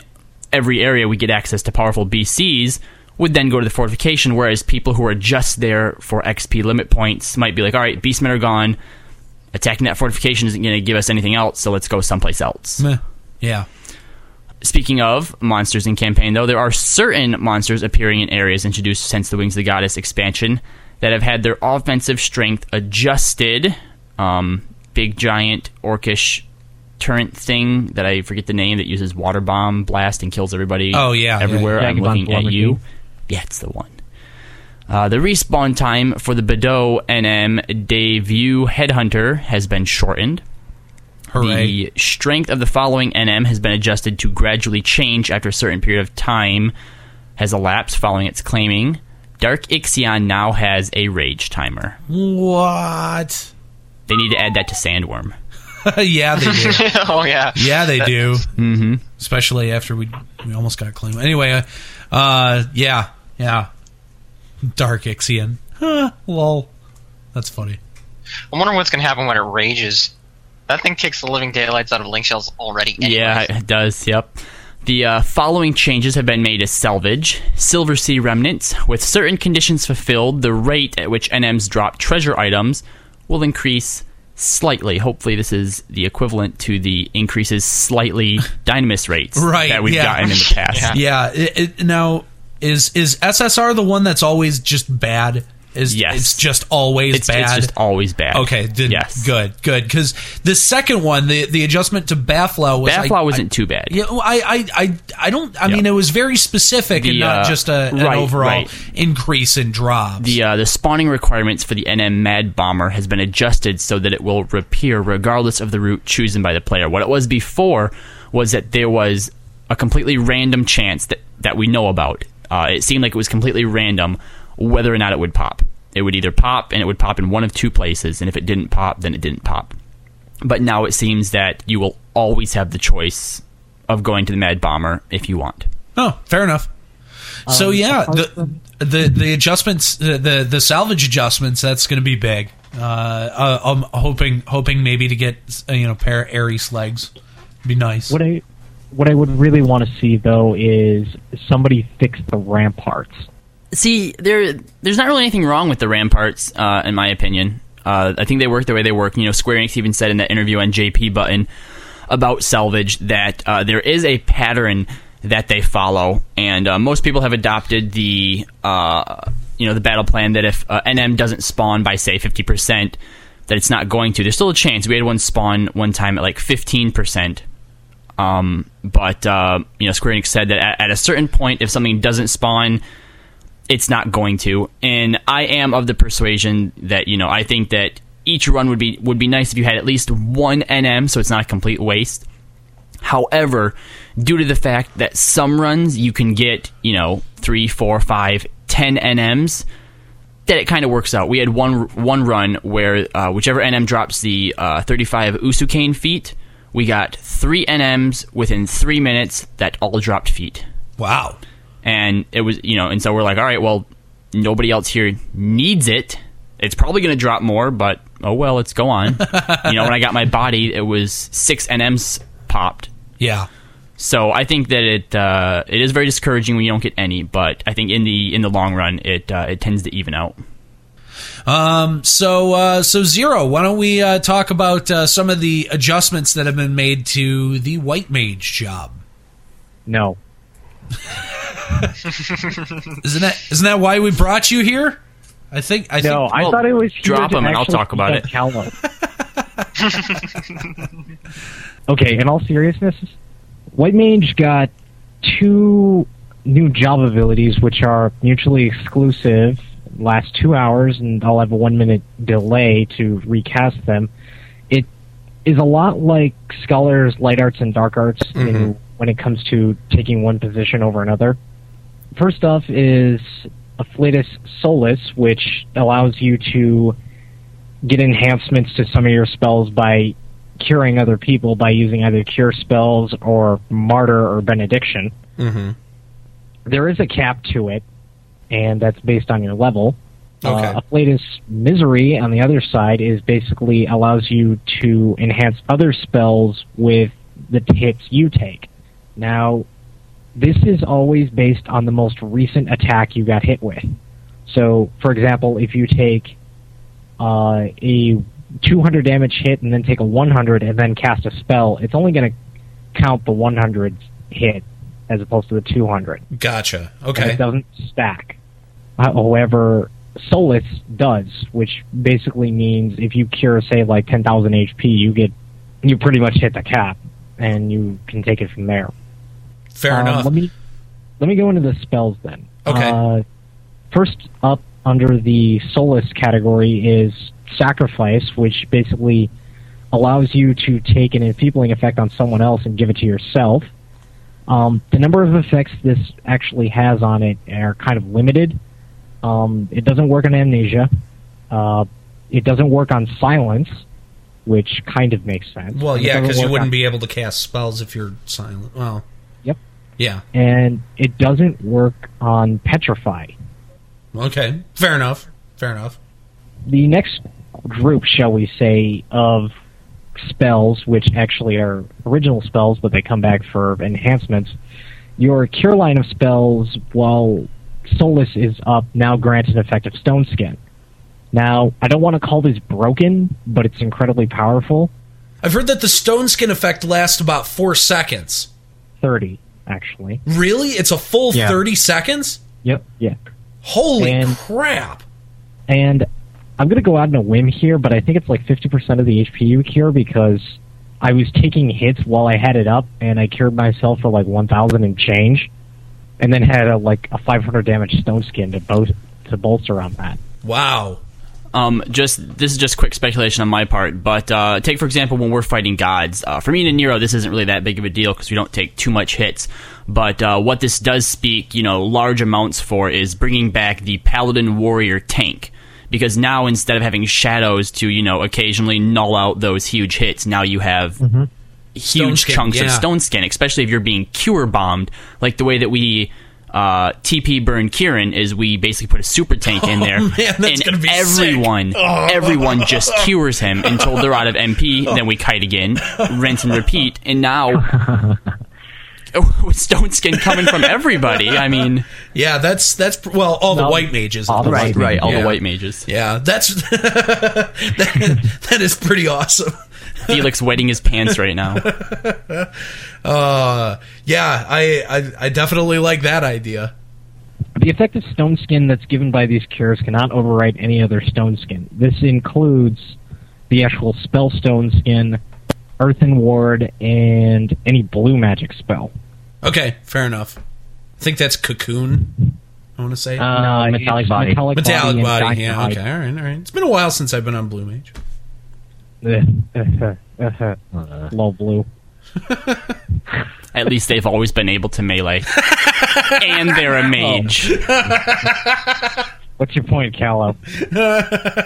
every area we get access to powerful BCs would then go to the fortification, whereas people who are just there for XP limit points might be like, all right, beastmen are gone. Attacking that fortification isn't going to give us anything else, so let's go someplace else. Meh. Yeah. Speaking of monsters in campaign, though, there are certain monsters appearing in areas introduced since the Wings of the Goddess expansion that have had their offensive strength adjusted. Um, big giant orcish turret thing that I forget the name that uses water bomb blast and kills everybody. Oh, yeah, yeah, everywhere. yeah. I'm looking at you. King. Yeah, it's the one. Uh, the respawn time for the Bedeau NM debut Headhunter has been shortened. Hooray. The strength of the following NM has been adjusted to gradually change after a certain period of time has elapsed following its claiming. Dark Ixion now has a rage timer. what? They need to add that to Sandworm. [LAUGHS] [LAUGHS] yeah, they do. oh yeah, Yeah, they do. Mm-hmm. Especially after we we almost got claimed. Anyway, uh, uh, yeah, yeah. Dark Ixion. Huh, lol. That's funny. I'm wondering what's gonna happen when it rages. That thing kicks the living daylights out of link shells already. Anyways. Yeah, it does. Yep. The uh, following changes have been made to salvage Silver Sea remnants. With certain conditions fulfilled, the rate at which NMs drop treasure items will increase slightly. Hopefully, this is the equivalent to the increases slightly [LAUGHS] dynamis rates Right, that we've yeah. gotten in the past. [LAUGHS] Yeah. Yeah. It, it, now, is is SSR the one that's always just bad? is Yes. it's just always It's, bad. it's just always bad. okay, then yes. good, good. Because the second one, the the adjustment to Bhaflau was Bhaflau I- wasn't too bad. Yeah, I, I, I, I don't. I Yeah. mean, it was very specific and not uh, just a, an right, overall right. increase in drops. The uh, the spawning requirements for the NM Mad Bomber has been adjusted so that it will reappear regardless of the route chosen by the player. What it was before was that there was a completely random chance that that we know about. Uh, it seemed like it was completely random whether or not it would pop. It would either pop and it would pop in one of two places, and if it didn't pop, then it didn't pop. But now it seems that you will always have the choice of going to the Mad Bomber if you want. oh, fair enough. so Um, yeah, the, the the adjustments, the the, the salvage adjustments, that's going to be big. Uh, uh, I'm hoping hoping maybe to get you know pair of Ares legs. Be nice. What I what I would really want to see though is somebody fix the ramparts. See, there, there's not really anything wrong with the ramparts, uh, in my opinion. Uh, I think they work the way they work. You know, Square Enix even said in that interview on JP Button about Salvage that uh, there is a pattern that they follow, and uh, most people have adopted the, uh, you know, the battle plan that if uh, NM doesn't spawn by say 50 percent, that it's not going to. There's still a chance. We had one spawn one time at like 15 percent. Um, but uh, you know, Square Enix said that at, at a certain point, if something doesn't spawn, it's not going to. And I am of the persuasion that you know I think that each run would be would be nice if you had at least one NM, so it's not a complete waste. However, due to the fact that some runs you can get you know three, four, five, ten NMs, that it kind of works out. We had one one run where uh, whichever NM drops the uh, 35 Usukane feet, we got three NMs within three minutes that all dropped feet. Wow. and it was you know and so we're like all right well nobody else here needs it. It's probably going to drop more but oh well let's go on. [LAUGHS] You know when i got my body it was six nms popped. Yeah. so i think that it uh, it is very discouraging when you don't get any but i think in the in the long run it uh, it tends to even out Um. So uh, so zero. Why don't we uh, talk about uh, some of the adjustments that have been made to the white mage job? No, [LAUGHS] Isn't that isn't that why we brought you here? I think I no, think I Well, thought it was drop to 'em and I'll talk about defend Calno. [LAUGHS] okay, in all seriousness, White Mage got two new job abilities which are mutually exclusive, last two hours, and I'll have a one minute delay to recast them. It is a lot like Scholars, Light Arts, and Dark Arts in, mm-hmm. when it comes to taking one position over another. First off is Afflatus Solus, which allows you to get enhancements to some of your spells by curing other people by using either cure spells or martyr or benediction. Mm-hmm. There is a cap to it, and that's based on your level. Okay. Uh, Afflatus Misery, on the other side, is basically allows you to enhance other spells with the hits you take. Now, this is always based on the most recent attack you got hit with. So, for example, if you take uh, a 200 damage hit and then take a 100 and then cast a spell, it's only going to count the 100 hit as opposed to the 200 gotcha. and Okay. it doesn't stack. However, Solus does, which basically means if you cure, say, like 10,000 HP, you get, you pretty much hit the cap, and you can take it from there. Fair Um, enough. Let me let me go into the spells then. Okay. Uh, first up under the Solus category is Sacrifice, which basically allows you to take an enfeebling effect on someone else and give it to yourself. Um, the number of effects this actually has on it are kind of limited. Um, it doesn't work on amnesia. Uh, it doesn't work on silence, which kind of makes sense. well, yeah, because you wouldn't on- be able to cast spells if you're silent. Well, Yep. yeah. And it doesn't work on petrify. Okay. Fair enough. Fair enough. the next group, shall we say, of spells, which actually are original spells, but they come back for enhancements. Your cure line of spells, while Solus is up, now grants an effect of Stone Skin. Now, I don't want to call this broken, but it's incredibly powerful. I've heard that the stone skin effect lasts about four seconds. 30, actually. Really? It's a full Yeah. 30 seconds? Yep. Yeah. Holy And- crap. and I'm going to go out on a whim here, but I think it's like 50% of the HP you cure because I was taking hits while I had it up, and I cured myself for like 1,000 and change, and then had a, like a 500 damage stone skin to, bo- to bolster on that. Wow. Um, just this is just quick speculation on my part, but uh, take for example when we're fighting gods. Uh, for me and Nero, this isn't really that big of a deal because we don't take too much hits. But uh, what this does speak, you know, large amounts for is bringing back the paladin warrior tank. Because now instead of having shadows to you know occasionally null out those huge hits, now you have Stone huge skin, chunks of stone skin, especially if you're being cure bombed, like the way that we uh, TP burn Kirin is we basically put a super tank in [LAUGHS] there, Oh, man, that's and gonna be sick. everyone, [LAUGHS] everyone just cures him until they're out of MP. [LAUGHS] Then we kite again, rinse and repeat, and now. With stone skin coming from everybody, I mean, Yeah, that's that's well, all the white mages. all the right, white right, all Yeah. the white mages. Yeah, that's that, that is pretty awesome. [LAUGHS] Felix wetting his pants right now. [LAUGHS] Uh, yeah, I, I I definitely like that idea. The effective stone skin that's given by these cures cannot overwrite any other stone skin. This includes the actual spell stone skin, earthen ward, and any blue magic spell. Okay, fair enough. I think that's cocoon. I want to say Uh, No, metallic it's body. Metallic, metallic and body. Dying Yeah, Hide. okay, all right, all right. It's been a while since I've been on Blue Mage. Eh, eh, eh, uh. Low blue. [LAUGHS] At least they've always been able to melee, [LAUGHS] and they're a mage. [LAUGHS] What's your point, Kallo?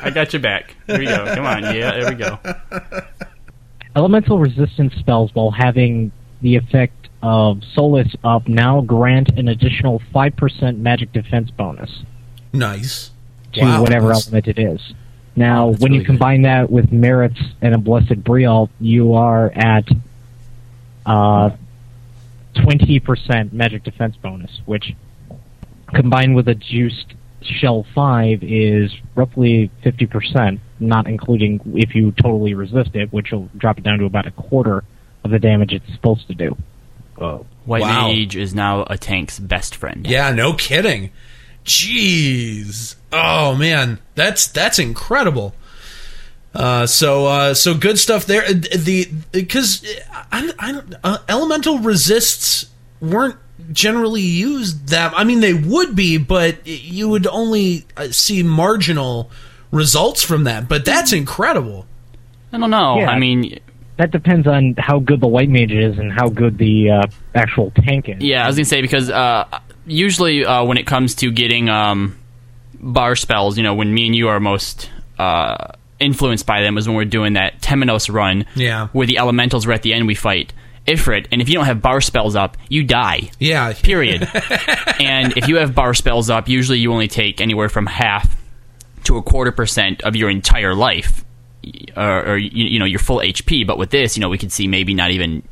I got your back. Here we go. Come on, yeah, there we go. Elemental resistance spells, while having the effect of Solus up, now grant an additional 5% magic defense bonus Nice. to Wow, whatever element it is. Now, That's when really you combine that with merits and a blessed Briault, you are at uh, 20% magic defense bonus, which combined with a juiced shell 5 is roughly 50%, not including if you totally resist it, which will drop it down to about a quarter of the damage it's supposed to do. White Wow. mage is now a tank's best friend. Yeah, no kidding. Jeez. Oh man, that's that's incredible. Uh, so uh, so good stuff there. Uh, The because I, I don't uh, elemental resists weren't generally used that. I mean, they would be, but you would only uh, see marginal results from that. But that's incredible. I don't know. Yeah. I mean, That depends on how good the white mage is and how good the uh, actual tank is. yeah, I was gonna say because uh, usually uh, when it comes to getting um, bar spells, you know, when me and you are most uh, influenced by them is when we're doing that Temenos run, Yeah. where the elementals are at the end. We fight Ifrit, and if you don't have bar spells up, you die. Yeah. period. [LAUGHS] and if you have bar spells up, usually you only take anywhere from half to a quarter percent of your entire life, or, or you, you know your full HP. But with this, you know, we could see maybe not even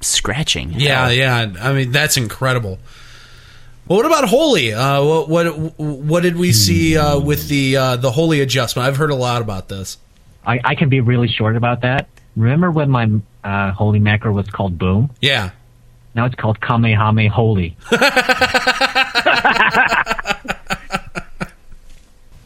scratching. Yeah, yeah. I mean, that's incredible. Well, what about holy? Uh, what what what did we see uh, with the uh, the holy adjustment? I've heard a lot about this. I, I can be really short about that. Remember when my uh, holy macro was called Boom? Yeah, Now it's called Kamehame Holy. [LAUGHS]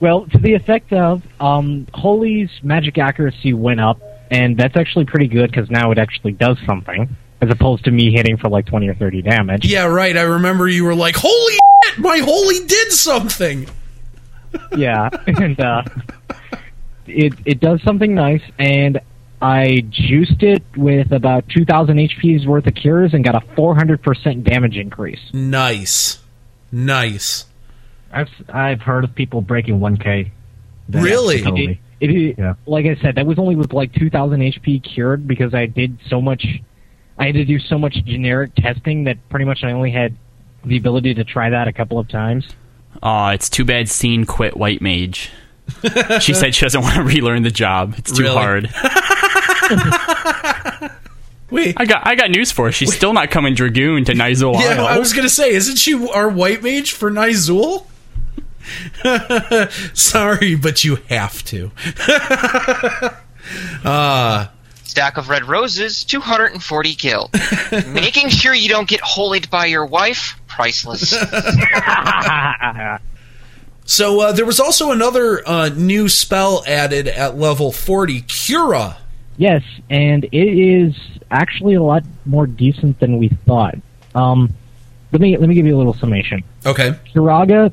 Well, to the effect of um, Holy's magic accuracy went up, and that's actually pretty good because now it actually does something, as opposed to me hitting for like 20 or 30 damage. yeah, right. I remember you were like, "Holy shit, my holy did something." [LAUGHS] yeah, and uh, it it does something nice, and I juiced it with about 2,000 HP's worth of cures and got a 400% damage increase. Nice, nice. I've I've heard of people breaking 1K. Really? actually told me. It, it, Yeah. like I said, that was only with like 2,000 HP cured because I did so much. I had to do so much generic testing that pretty much I only had the ability to try that a couple of times. Aw, it's too bad Scene quit White Mage. she said she doesn't want to relearn the job. It's too Really? hard. [LAUGHS] Wait, I got I got news for her. She's still not coming Dragoon to Nyzul yeah, Isle. I was gonna say, isn't she our white mage for Nyzul? [LAUGHS] Sorry, but you have to. [LAUGHS] uh Stack of red roses, 240 gil. [LAUGHS] Making sure you don't get holied by your wife, priceless. [LAUGHS] So uh, there was also another uh, new spell added at level 40, Cura. Yes, and it is actually a lot more decent than we thought. Um, let me let me give you a little summation. Okay. Curaga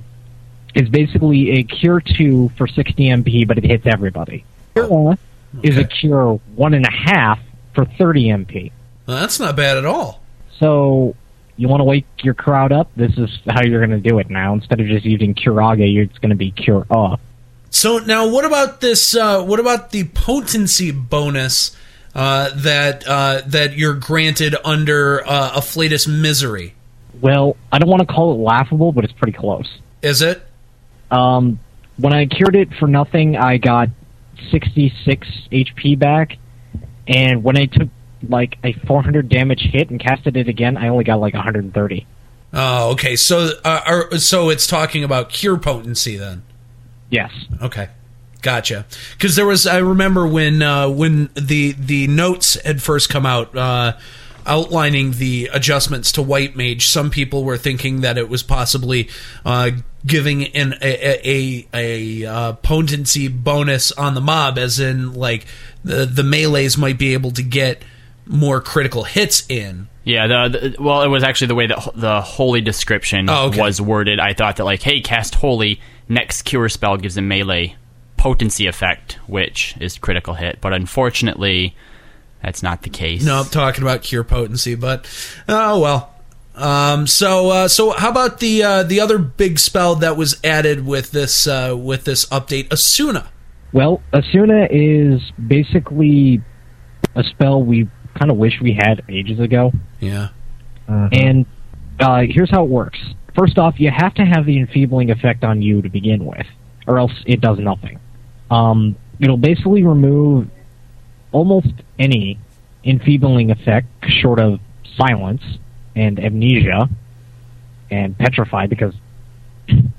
is basically a cure two for 60 MP, but it hits everybody. Cura is a cure one and a half for 30 MP. Well, that's not bad at all. So you want to wake your crowd up? This is how you're going to do it now. Instead of just using Curaga, you're, it's going to be Cure Off. So now, what about this? Uh, what about the potency bonus uh, that uh, that you're granted under uh, Afflatus Misery? Well, I don't want to call it laughable, but it's pretty close. Is it? Um, when I cured it for nothing, I got 66 HP back, and when I took like a 400 damage hit and casted it again, I only got like 130. Oh, okay. So, uh, are, so it's talking about cure potency then. Yes. Okay, gotcha. Because there was, I remember when uh, when the the notes had first come out. Uh, Outlining the adjustments to White Mage, some people were thinking that it was possibly uh, giving an a a, a, a uh, potency bonus on the mob, as in like the the melees might be able to get more critical hits in. Yeah, the, the well, it was actually the way that the holy description Oh, okay. was worded. I thought that like, hey, cast holy, next cure spell gives a melee potency effect, which is critical hit. But unfortunately, that's not the case. No, I'm talking about cure potency, but oh well. Um, so uh, so how about the uh, the other big spell that was added with this uh, with this update, Esuna? Well, Esuna is basically a spell we kind of wish we had ages ago. Yeah. And uh, here's how it works. First off, you have to have the enfeebling effect on you to begin with, or else it does nothing. Um, it'll basically remove almost any enfeebling effect short of silence and amnesia and petrified because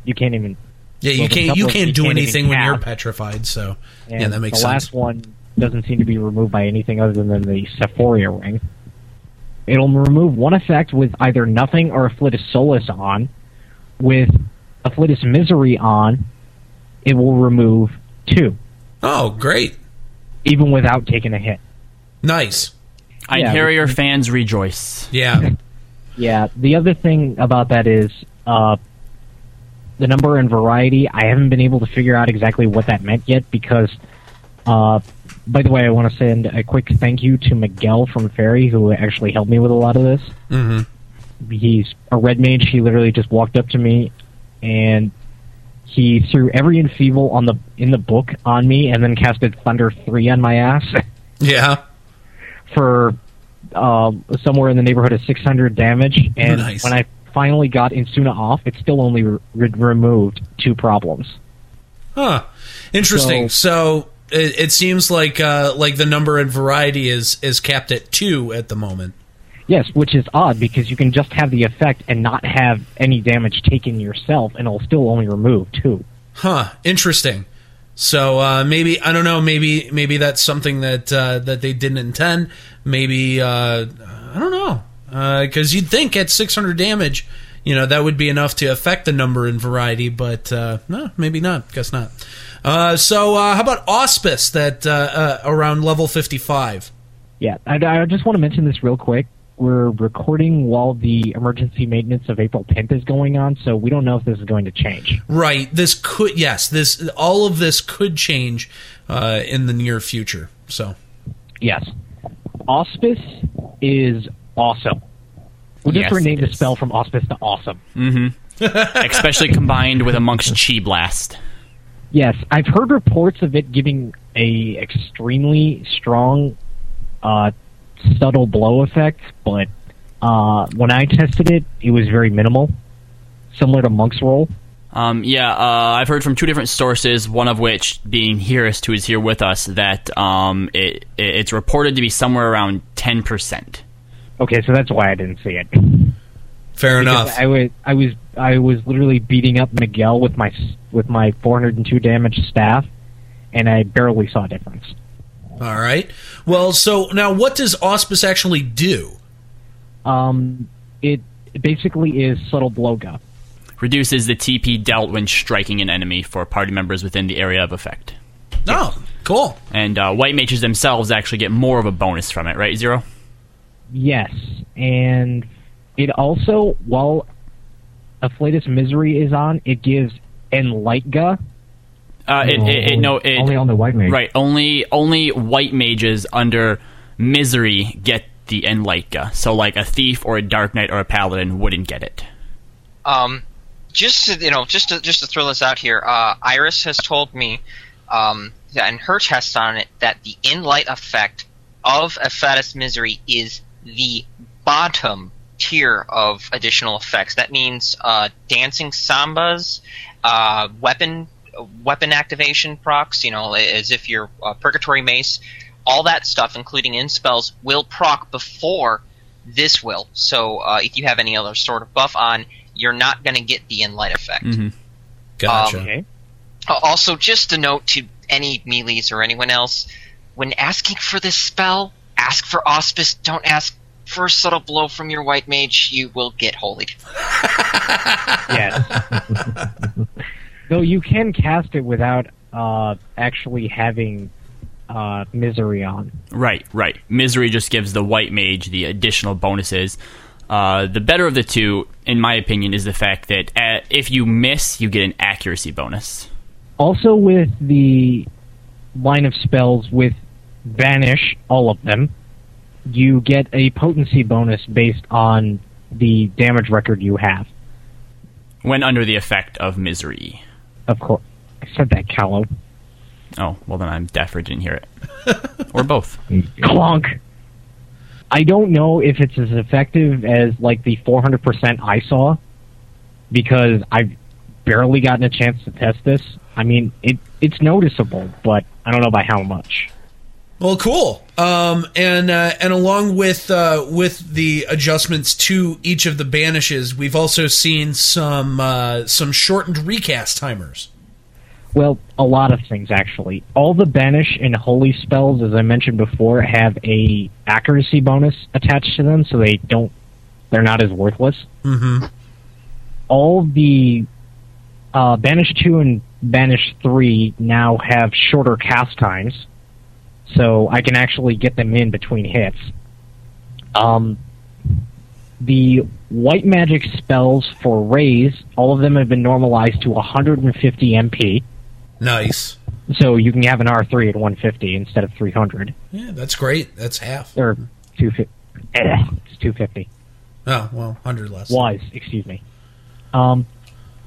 you can't even. Yeah, you Well, can't you can't you do can't anything when you're petrified. So And yeah, that makes the sense. last one doesn't seem to be removed by anything other than the Sephoria ring. It'll remove one effect with either nothing or Afflatus Solus on. With Afflatus Misery on, it will remove two. Oh, great, even without taking a hit. nice. I Yeah, hear your fans rejoice. Yeah, [LAUGHS] Yeah, the other thing about that is uh, the number and variety. I haven't been able to figure out exactly what that meant yet because, uh, by the way, I want to send a quick thank you to Miguel from Fairy who actually helped me with a lot of this. mm-hmm. He's a red mage. He literally just walked up to me and he threw every enfeeble on the in the book on me and then casted Thunder three on my ass. [LAUGHS] yeah. for um, somewhere in the neighborhood of 600 damage. And Nice. when I finally got Esuna off, it still only re- re- removed two problems. Huh. Interesting. So, it, it seems like uh, like the number and variety is is capped at two at the moment. Yes, which is odd because you can just have the effect and not have any damage taken yourself, and it'll still only remove two. Huh. Interesting. So uh, maybe I don't know. Maybe maybe that's something that uh, that they didn't intend. Maybe uh, I don't know because you'd think at 600 damage, you know, that would be enough to affect the number and variety. But uh, no, maybe not. Guess not. Uh, so uh, how about auspice that uh, uh, around level 55? Yeah, I, I just want to mention this real quick. We're recording while the emergency maintenance of April 10th is going on, so we don't know if this is going to change. Right. This could yes. This all of this could change uh, in the near future. So Yes. Auspice is awesome. We'll just Yes, rename the spell from auspice to awesome. [LAUGHS] especially combined with a monk's chi blast. Yes, I've heard reports of it giving a extremely strong, uh, subtle blow effect, but uh, when I tested it, it was very minimal, similar to Monk's Roll. Um, yeah, uh, I've heard from two different sources, one of which being Hyrist, who is here with us, that um, it, it, it's reported to be somewhere around 10%. Okay, so that's why I didn't see it. fair Because enough. I was I was I was literally beating up Miguel with my with my 402 damage staff, and I barely saw a difference. All right. Well, so now what does auspice actually do? Um, it basically is subtle blowgun. reduces the TP dealt when striking an enemy for party members within the area of effect. Oh, cool. And uh, white mages themselves actually get more of a bonus from it, right? Zero. Yes, and it also, while Afflatus Misery is on, it gives Enlightga. Uh, it, it, it, no, it, only on the white mage. Right. Only only white mages under misery get the Enlightga. So like a thief or a dark knight or a paladin wouldn't get it. Um, just to, you know, just to just to throw this out here, uh, Iris has told me, um, that in her test on it, that the in light effect of Afflatus Misery is the bottom tier of additional effects. That means uh, dancing sambas, uh, weapon weapon activation procs. You know, as if you're uh, purgatory mace, all that stuff, including in spells, will proc before this will. So uh, if you have any other sort of buff on, you're not going to get the in light effect. Gotcha. Um, Okay. Uh, Also, just a note to any melees or anyone else: when asking for this spell, ask for auspice. Don't ask for a subtle blow from your white mage. You will get holy. [LAUGHS] Yes. [LAUGHS] Though you can cast it without uh, actually having uh, Misery on. Right, right. Misery just gives the white mage the additional bonuses. Uh, the better of the two, in my opinion, is the fact that uh, if you miss, you get an accuracy bonus. Also, with the line of spells with Banish, all of them, you get a potency bonus based on the damage record you have. When under the effect of misery. Of course. I said that, Kallo. Oh, well then I'm deaf or didn't hear it. [LAUGHS] or both. Clonk! I don't know if it's as effective as, like, the 400% I saw, because I've barely gotten a chance to test this. I mean, it it's noticeable, but I don't know by how much. Well, cool. Um, and uh, and along with uh, with the adjustments to each of the banishes, we've also seen some uh, some shortened recast timers. Well, a lot of things actually. All the banish and holy spells, as I mentioned before, have a accuracy bonus attached to them, so they don't they're not as worthless. Mm-hmm. All the uh, banish two and banish three now have shorter cast times, so I can actually get them in between hits. Um, the white magic spells for raise, all of them have been normalized to 150 MP. Nice. So you can have an R3 at 150 instead of 300 Yeah, that's great. That's half. or 250. Eh, it's 250. Oh well, hundred less. Wise, excuse me. Um,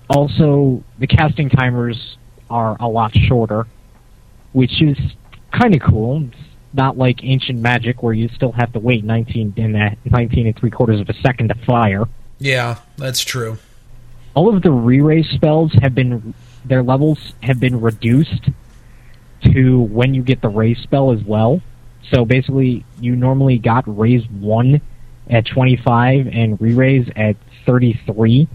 also, the casting timers are a lot shorter, which is kind of cool. It's not like ancient magic where you still have to wait 19 in a 19 and three quarters of a second to fire. Yeah, that's true. all of the re-raise spells have been their levels have been reduced to when you get the raise spell as well. So basically, you normally got raise one at 25 and re-raise at 33.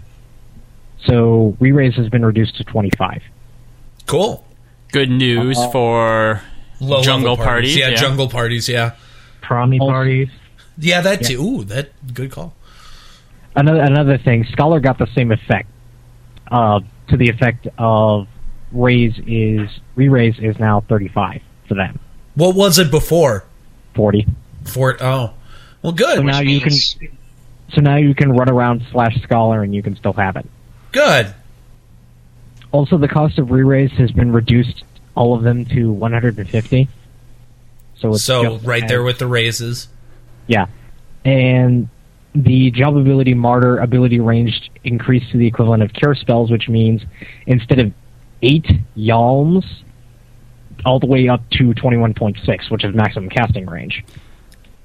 So re-raise has been reduced to 25. Cool. Good news Uh, for Low jungle level parties. Yeah, jungle parties. Yeah, Promi Also- parties. yeah, that too. Ooh, that good call. Another another thing, Scholar got the same effect. Uh, to the effect of raise is re-raise is now 35 for them. What was it before? 40. Fort. Oh, well, good. So now Which you can so now you can run around slash scholar and you can still have it. good. Also, the cost of re-raise has been reduced, all of them to 150. So it's So right as- there with the raises. yeah, and the job ability martyr ability range increased to the equivalent of cure spells, which means instead of eight yalms, all the way up to 21.6, which is maximum casting range.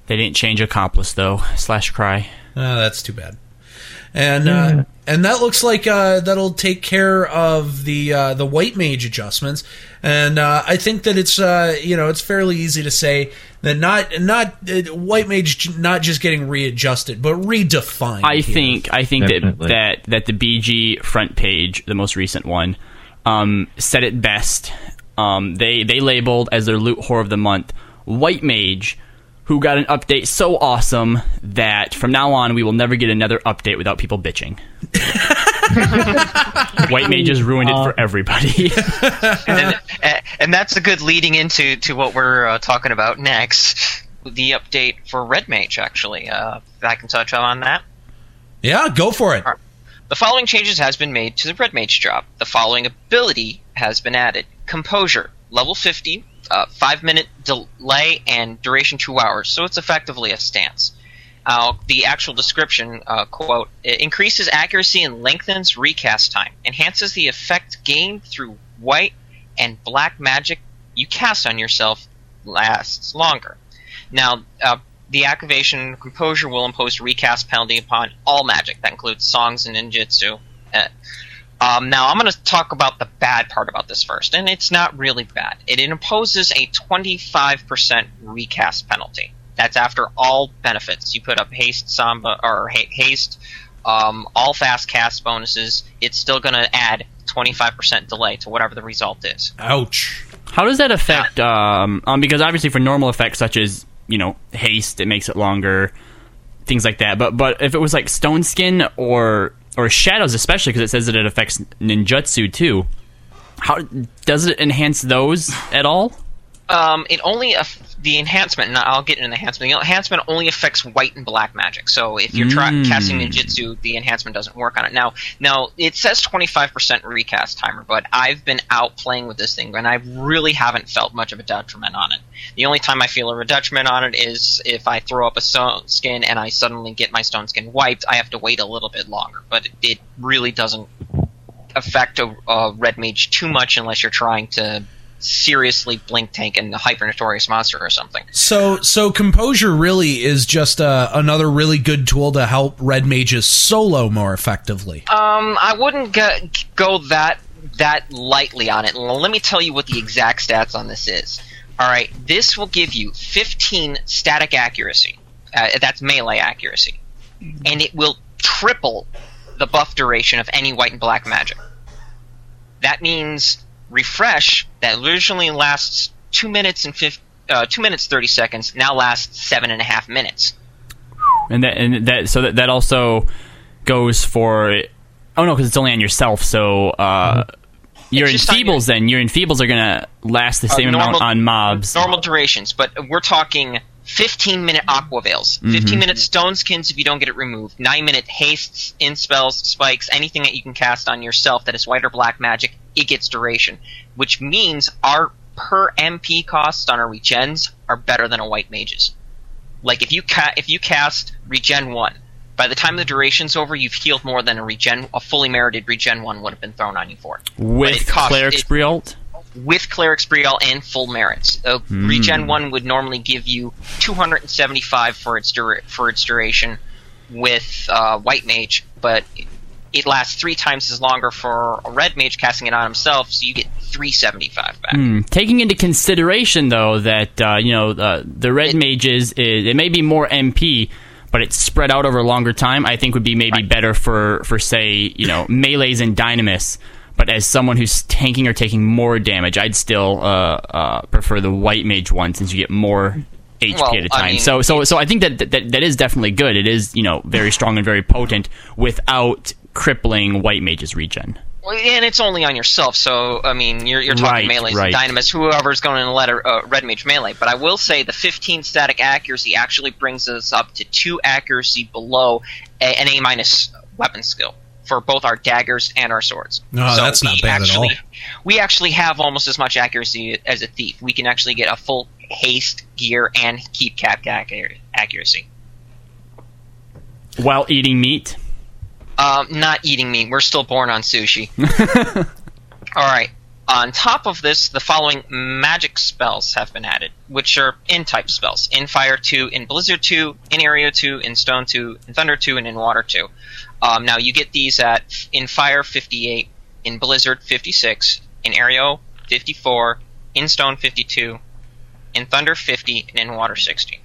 They didn't change accomplice though. Slash cry. Oh, that's too bad. And uh, and that looks like uh, that'll take care of the uh, the white mage adjustments. And uh, I think that it's uh, you know it's fairly easy to say that not not uh, white mage not just getting readjusted but redefined. I here. think I think that, Definitely. that that the BG front page, the most recent one, um, said it best. Um, they they labeled as their loot whore of the month White Mage, who got an update so awesome that from now on we will never get another update without people bitching. [LAUGHS] White mages ruined it for everybody. [LAUGHS] and, then, [LAUGHS] and that's a good leading into to what we're uh, talking about next. The update for Red Mage, actually. Uh, if I can touch on that. Yeah, go for it. The following changes has been made to the Red Mage job. The following ability has been added: Composure, level 50, uh, five minute delay and duration two hours. So it's effectively a stance. Uh, the actual description uh, quote: increases accuracy and lengthens recast time. Enhances the effect gained through white and black magic you cast on yourself lasts longer. Now, uh, the activation composure will impose recast penalty upon all magic. That includes songs and ninjutsu. Um, now, I'm going to talk about the bad part about this first, and it's not really bad. It imposes a 25% recast penalty. That's after all benefits. You put up haste, samba, or haste, um, all fast cast bonuses. It's still going to add 25% delay to whatever the result is. Ouch. How does that affect? Um, um, because obviously for normal effects such as you know haste, it makes it longer, things like that. But but if it was like stone skin or or shadows, especially because it says that it affects ninjutsu too. How does it enhance those at all? Um, it only aff- the enhancement, and I'll get into the enhancement. The enhancement only affects white and black magic. So if you're try- Mm. casting ninjutsu, the enhancement doesn't work on it. Now, now it says 25% recast timer, but I've been out playing with this thing, and I really haven't felt much of a detriment on it. The only time I feel a detriment on it is if I throw up a stone skin and I suddenly get my stone skin wiped. I have to wait a little bit longer, but it, it really doesn't affect a, a red mage too much unless you're trying to seriously blink tank and a hyper notorious monster or something. So, so composure really is just uh, another really good tool to help red mages solo more effectively. Um, I wouldn't go, go that that lightly on it. Let me tell you what the exact stats on this is. All right, this will give you 15 static accuracy. Uh, that's melee accuracy, and it will triple the buff duration of any white and black magic. That means refresh that originally lasts two minutes and fif- uh, two minutes thirty seconds now lasts seven and a half minutes. And that and that so that that also goes for. Oh no, because it's only on yourself. So uh, your It's just on your- enfeebles then your enfeebles are gonna last the same amount on mobs. Normal durations, but we're talking 15 minute aqua veils, Mm-hmm. 15 minute stone skins if you don't get it removed, 9 minute hastes, inspells, spikes, anything that you can cast on yourself that is white or black magic, it gets duration. Which means our per MP costs on our regens are better than a white mage's. Like if you ca- if you cast regen 1, by the time the duration's over, you've healed more than a regen a fully merited regen 1 would have been thrown on you for. With cleric's briault. With Cleric's Briault and full merits. Uh, Regen one would normally give you 275 for its dura- for its duration with uh, White Mage, but it lasts three times as longer for a Red Mage casting it on himself, so you get 375 back. Hmm. Taking into consideration though that uh, you know uh, the red It- mages is, it may be more MP, but it's spread out over a longer time. I think would be maybe Right. better for for say you know [LAUGHS] melees and dynamis. But as someone who's tanking or taking more damage, I'd still uh, uh, prefer the white mage one since you get more HP Well, at a time. mean, so so so I think that, that that is definitely good. It is you know very strong and very potent without crippling white mage's regen. Well, and it's only on yourself, so I mean, you're, you're talking Right, melees right. dynamis, whoever's going to let a uh, red mage melee. But I will say the 15 static accuracy actually brings us up to two accuracy below a, an A minus weapon skill for both our daggers and our swords. No, So that's not we bad at all. We actually have almost as much accuracy as a thief. We can actually get a full haste gear and keep cap accuracy. While eating meat, Um, not eating meat. We're still born on sushi. [LAUGHS] All right. On top of this, the following magic spells have been added, which are in type spells: Enfire 2, Enblizzard 2, Enaero 2, Enstone 2, Enthunder 2, and Enwater 2. Um, now you get these at Enfire 58, Enblizzard 56, Enaero 54, Enstone 52, Enthunder 50, and Enwater 60.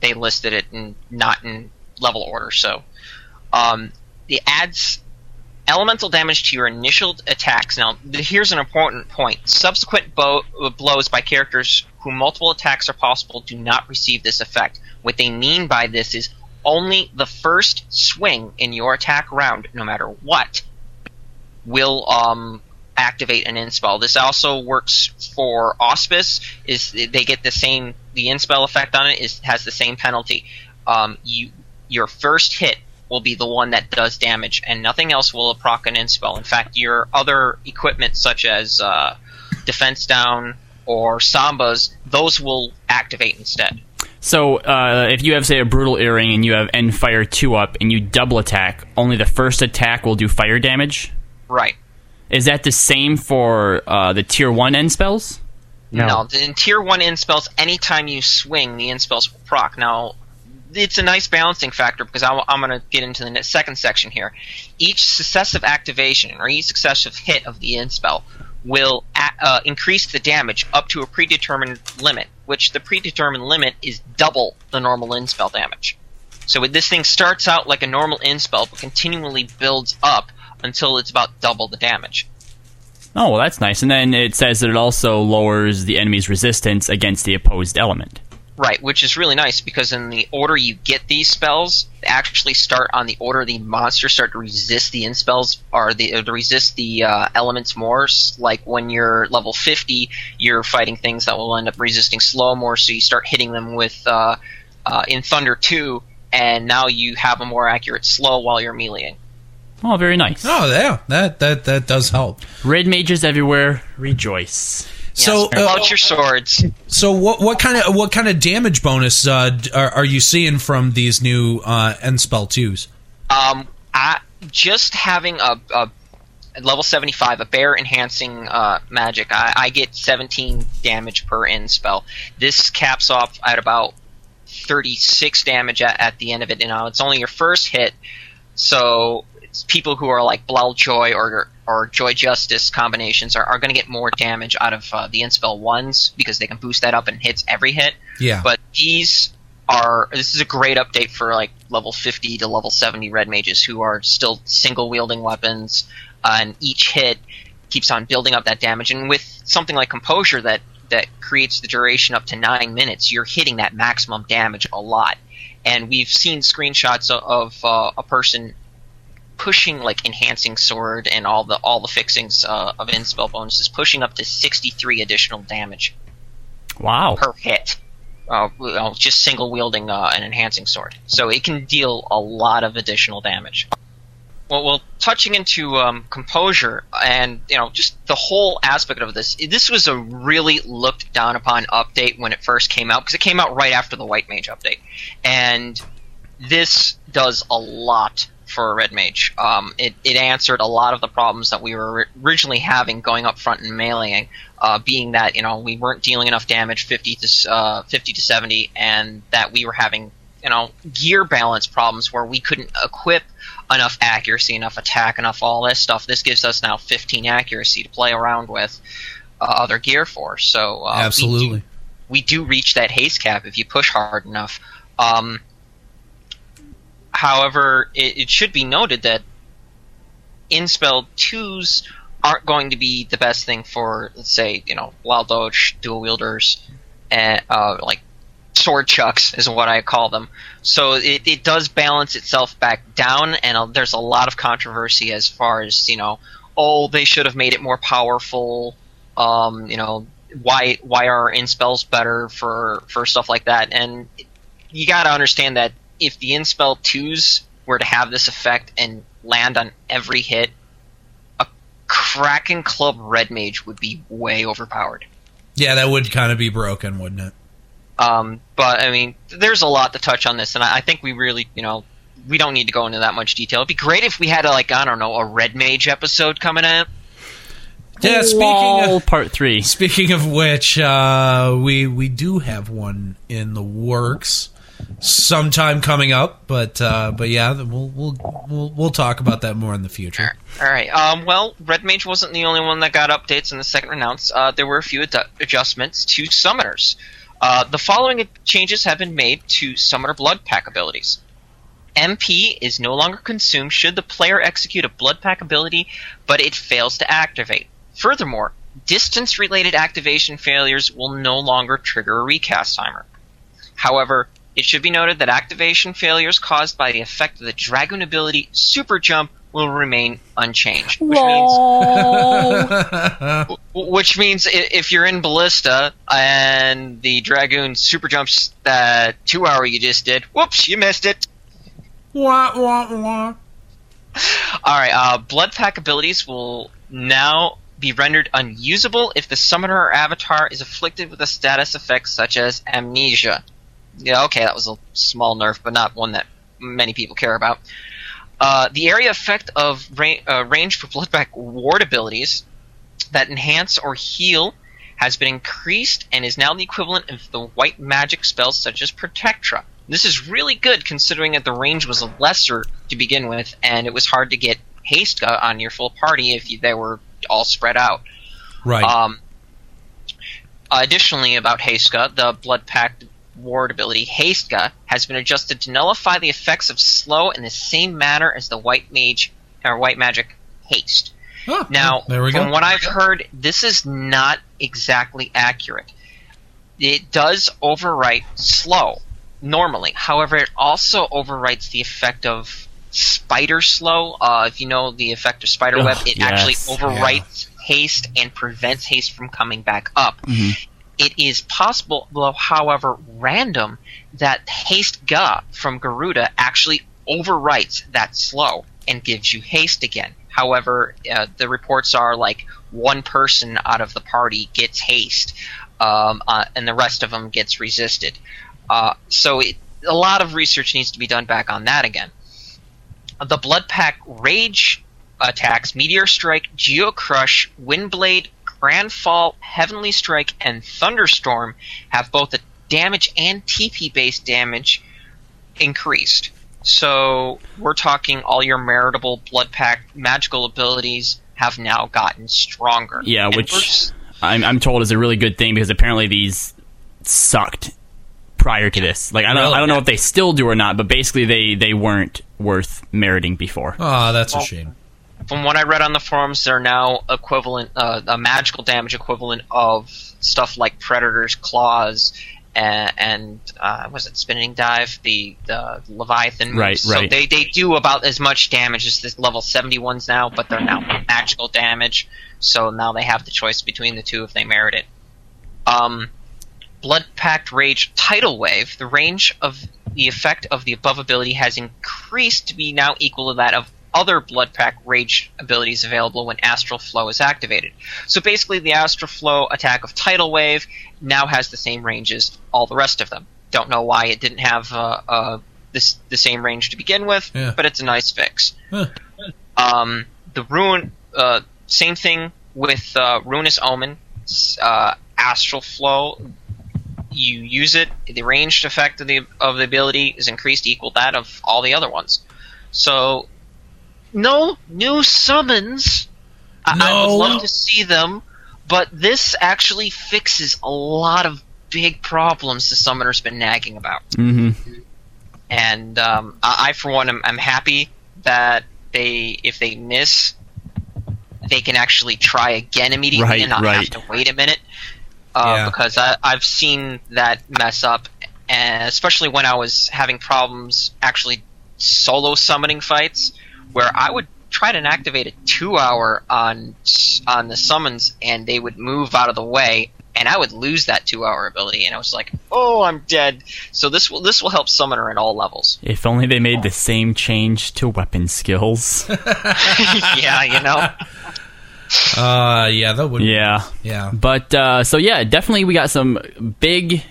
They listed it in not in level order, so um, it adds elemental damage to your initial attacks. Now, here's an important point. Subsequent blows by characters who multiple attacks are possible do not receive this effect. What they mean by this is only the first swing in your attack round, no matter what, will um, activate an inspell. This also works for Auspice. Is they get the same the inspell effect on it is has the same penalty. Um, you your first hit will be the one that does damage, and nothing else will proc an inspell. In fact, your other equipment such as uh, defense down or sambas, those will activate instead. So, uh, if you have, say, a brutal earring and you have end fire two up and you double attack, only the first attack will do fire damage. Right. Is that the same for uh, the tier one end spells? No. In tier one end spells, anytime you swing, the end spells will proc. Now, it's a nice balancing factor because i am going to get into the second section here. Each successive activation or each successive hit of the end spell will uh, increase the damage up to a predetermined limit, which the predetermined limit is double the normal end spell damage. So this thing starts out like a normal end spell, but continually builds up until it's about double the damage. Oh, well, that's nice. And then it says that it also lowers the enemy's resistance against the opposed element. Right, which is really nice because in the order you get these spells, they actually start on the order the monsters start to resist the inspells or the or to resist the uh, elements more. Like when you're level 50, you're fighting things that will end up resisting slow more, so you start hitting them with uh, uh, Enthunder 2, and now you have a more accurate slow while you're meleeing. Oh, very nice. Oh, yeah, that that that does help. Red mages everywhere, rejoice. So yes, uh, your swords. So what what kind of what kind of damage bonus uh, are, are, you seeing from these new uh, end spell twos? Um, I, just having a, a level 75, a bear enhancing uh, magic, I, I, get 17 damage per end spell. This caps off at about 36 damage at, at the end of it. You know, it's only your first hit, so people who are like Blel Joy or or Joy Justice combinations are, are going to get more damage out of uh, the Inspell ones because they can boost that up and hits every hit. Yeah. But these are this is a great update for like level 50 to level 70 red mages who are still single wielding weapons, uh, and each hit keeps on building up that damage. And with something like Composure that that creates the duration up to nine minutes, you're hitting that maximum damage a lot. And we've seen screenshots of, of uh, a person pushing like enhancing sword and all the all the fixings uh, of end spell bonuses, pushing up to 63 additional damage. Wow. Per hit. Uh, just single wielding uh, an enhancing sword, so it can deal a lot of additional damage. Well, well, touching into um, composure and you know just the whole aspect of this, this was a really looked down upon update when it first came out because it came out right after the White Mage update, and this does a lot for a red mage. Um, it, it answered a lot of the problems that we were originally having going up front and meleeing, uh, being that you know we weren't dealing enough damage, fifty to uh, fifty to seventy, and that we were having you know gear balance problems where we couldn't equip enough accuracy, enough attack, enough all this stuff. This gives us now fifteen accuracy to play around with uh, other gear for. So uh, absolutely. We do, we do reach that haste cap if you push hard enough. Um, However, it, it should be noted that Inspell 2s aren't going to be the best thing for, let's say, you know, wild doge, dual wielders, and uh, like sword chucks is what I call them. So it, it does balance itself back down, and uh, there's a lot of controversy as far as you know. Oh, they should have made it more powerful. Um, you know, why why are inspells better for for stuff like that? And you got to understand that if the Inspell 2s were to have this effect and land on every hit, a Kraken Club Red Mage would be way overpowered. Yeah, that would kind of be broken, wouldn't it? Um, but I mean, there's a lot to touch on this, and I, I think we really, you know, we don't need to go into that much detail. It'd be great if we had a, like I don't know a Red Mage episode coming out. Yeah, speaking of part three. [LAUGHS] Speaking of which, uh, we we do have one in the works sometime coming up. But uh, but yeah, we'll we'll we'll we'll talk about that more in the future. All right. Um, well, Red Mage wasn't the only one that got updates in the second renounce. Uh, there were a few ad- adjustments to summoners. Uh, the following changes have been made to Summoner Blood Pact abilities. MP is no longer consumed should the player execute a Blood Pact ability, but it fails to activate. Furthermore, distance related activation failures will no longer trigger a recast timer. However, it should be noted that activation failures caused by the effect of the Dragoon ability Super Jump will remain unchanged. Which means, [LAUGHS] which means if you're in Ballista and the Dragoon super jumps that two hour you just did, whoops, you missed it. Wah, wah, wah. All right, uh, blood pact abilities will now be rendered unusable if the summoner or avatar is afflicted with a status effect such as amnesia. Yeah, okay, that was a small nerf, but not one that many people care about. Uh, the area effect of ra- uh, range for blood pact ward abilities that enhance or heal has been increased and is now the equivalent of the white magic spells such as Protectra. This is really good considering that the range was lesser to begin with, and it was hard to get haste on your full party if you, they were all spread out. Right. Um, additionally, about Hastega, the Blood Pact Ward ability Hastega has been adjusted to nullify the effects of slow in the same manner as the White Mage or White Magic Haste. Oh, Now, there we from go. what I've heard, this is not exactly accurate. It does overwrite slow normally. However, it also overwrites the effect of spider slow. Uh, if you know the effect of spider Ugh, web, it actually yes. overwrites haste and prevents haste from coming back up. Mm-hmm. It is possible, however random, that Hastega from Garuda actually overwrites that slow and gives you haste again. However, uh, the reports are like one person out of the party gets haste, um, uh, and the rest of them gets resisted. Uh, so it, a lot of research needs to be done back on that again. The Blood Pact Rage attacks Meteor Strike, Geocrush, Windblade, Grand Fall, Heavenly Strike, and Thunderstorm have both a damage and TP based damage increased. So we're talking all your meritable Blood Pact magical abilities have now gotten stronger. Yeah, And which we're s- I'm, I'm told is a really good thing because apparently these sucked prior to this. Like I don't Really? I don't know if they still do or not, but basically they they weren't worth meriting before. Oh, that's a shame. From what I read on the forums, they're now equivalent, uh, a magical damage equivalent of stuff like Predator's Claws and, and uh, was it Spinning Dive, the the Leviathan moves. Right, So they they do about as much damage as the level 71s now, but they're now magical damage. So now they have the choice between the two if they merit it. Um, Blood Pact Rage Tidal Wave, the range of the effect of the above ability has increased to be now equal to that of other Blood Pact Rage abilities available when Astral Flow is activated. So basically, the Astral Flow attack of Tidal Wave now has the same range as all the rest of them. Don't know why it didn't have uh, uh, this the same range to begin with, Yeah. but it's a nice fix. Huh. Um, the ruin, uh, same thing with uh, Ruinous Omen, uh, Astral Flow. You use it, the ranged effect of the of the ability is increased equal that of all the other ones. So, no new summons. I, I would love to see them, but this actually fixes a lot of big problems the summoner's been nagging about hmm and um, I, for one am, am happy that they if they miss they can actually try again immediately Right, and not right. have to wait a minute uh, Yeah. because I, I've seen that mess up and especially when I was having problems actually solo summoning fights where I would try to activate a two hour on on the summons and they would move out of the way and I would lose that two hour ability and I was like oh I'm dead so this will this will help summoner at all levels If only they made the same change to weapon skills. [LAUGHS] [LAUGHS] yeah you know Uh, yeah, that would. yeah. Yeah. But uh, so yeah, definitely we got some big,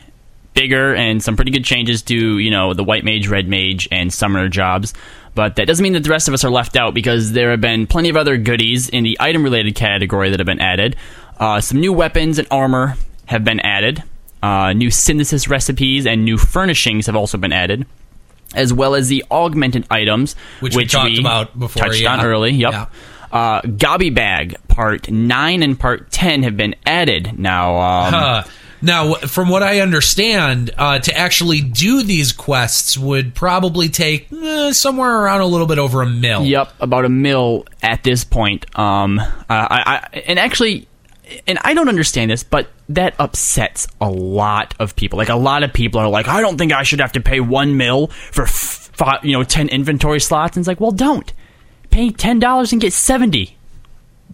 bigger, and some pretty good changes to you know the white mage, red mage, and summoner jobs. But that doesn't mean that the rest of us are left out because there have been plenty of other goodies in the item related category that have been added. Uh, some new weapons and armor have been added. Uh, new synthesis recipes and new furnishings have also been added, as well as the augmented items, Which we talked about before, touched yeah. on early. Yep. Yeah. Uh, Gobbiebag Part 9 and Part 10 have been added. Now, um, Uh, now, from what I understand, uh, to actually do these quests would probably take eh, somewhere around a little bit over a mil. yep, about a mil at this point. Um, uh, I, I, and actually, and I don't understand this, but that upsets a lot of people. Like, a lot of people are like, I don't think I should have to pay one mil for, f- you know, 10 inventory slots. And it's like, well, don't. pay ten dollars and get seventy.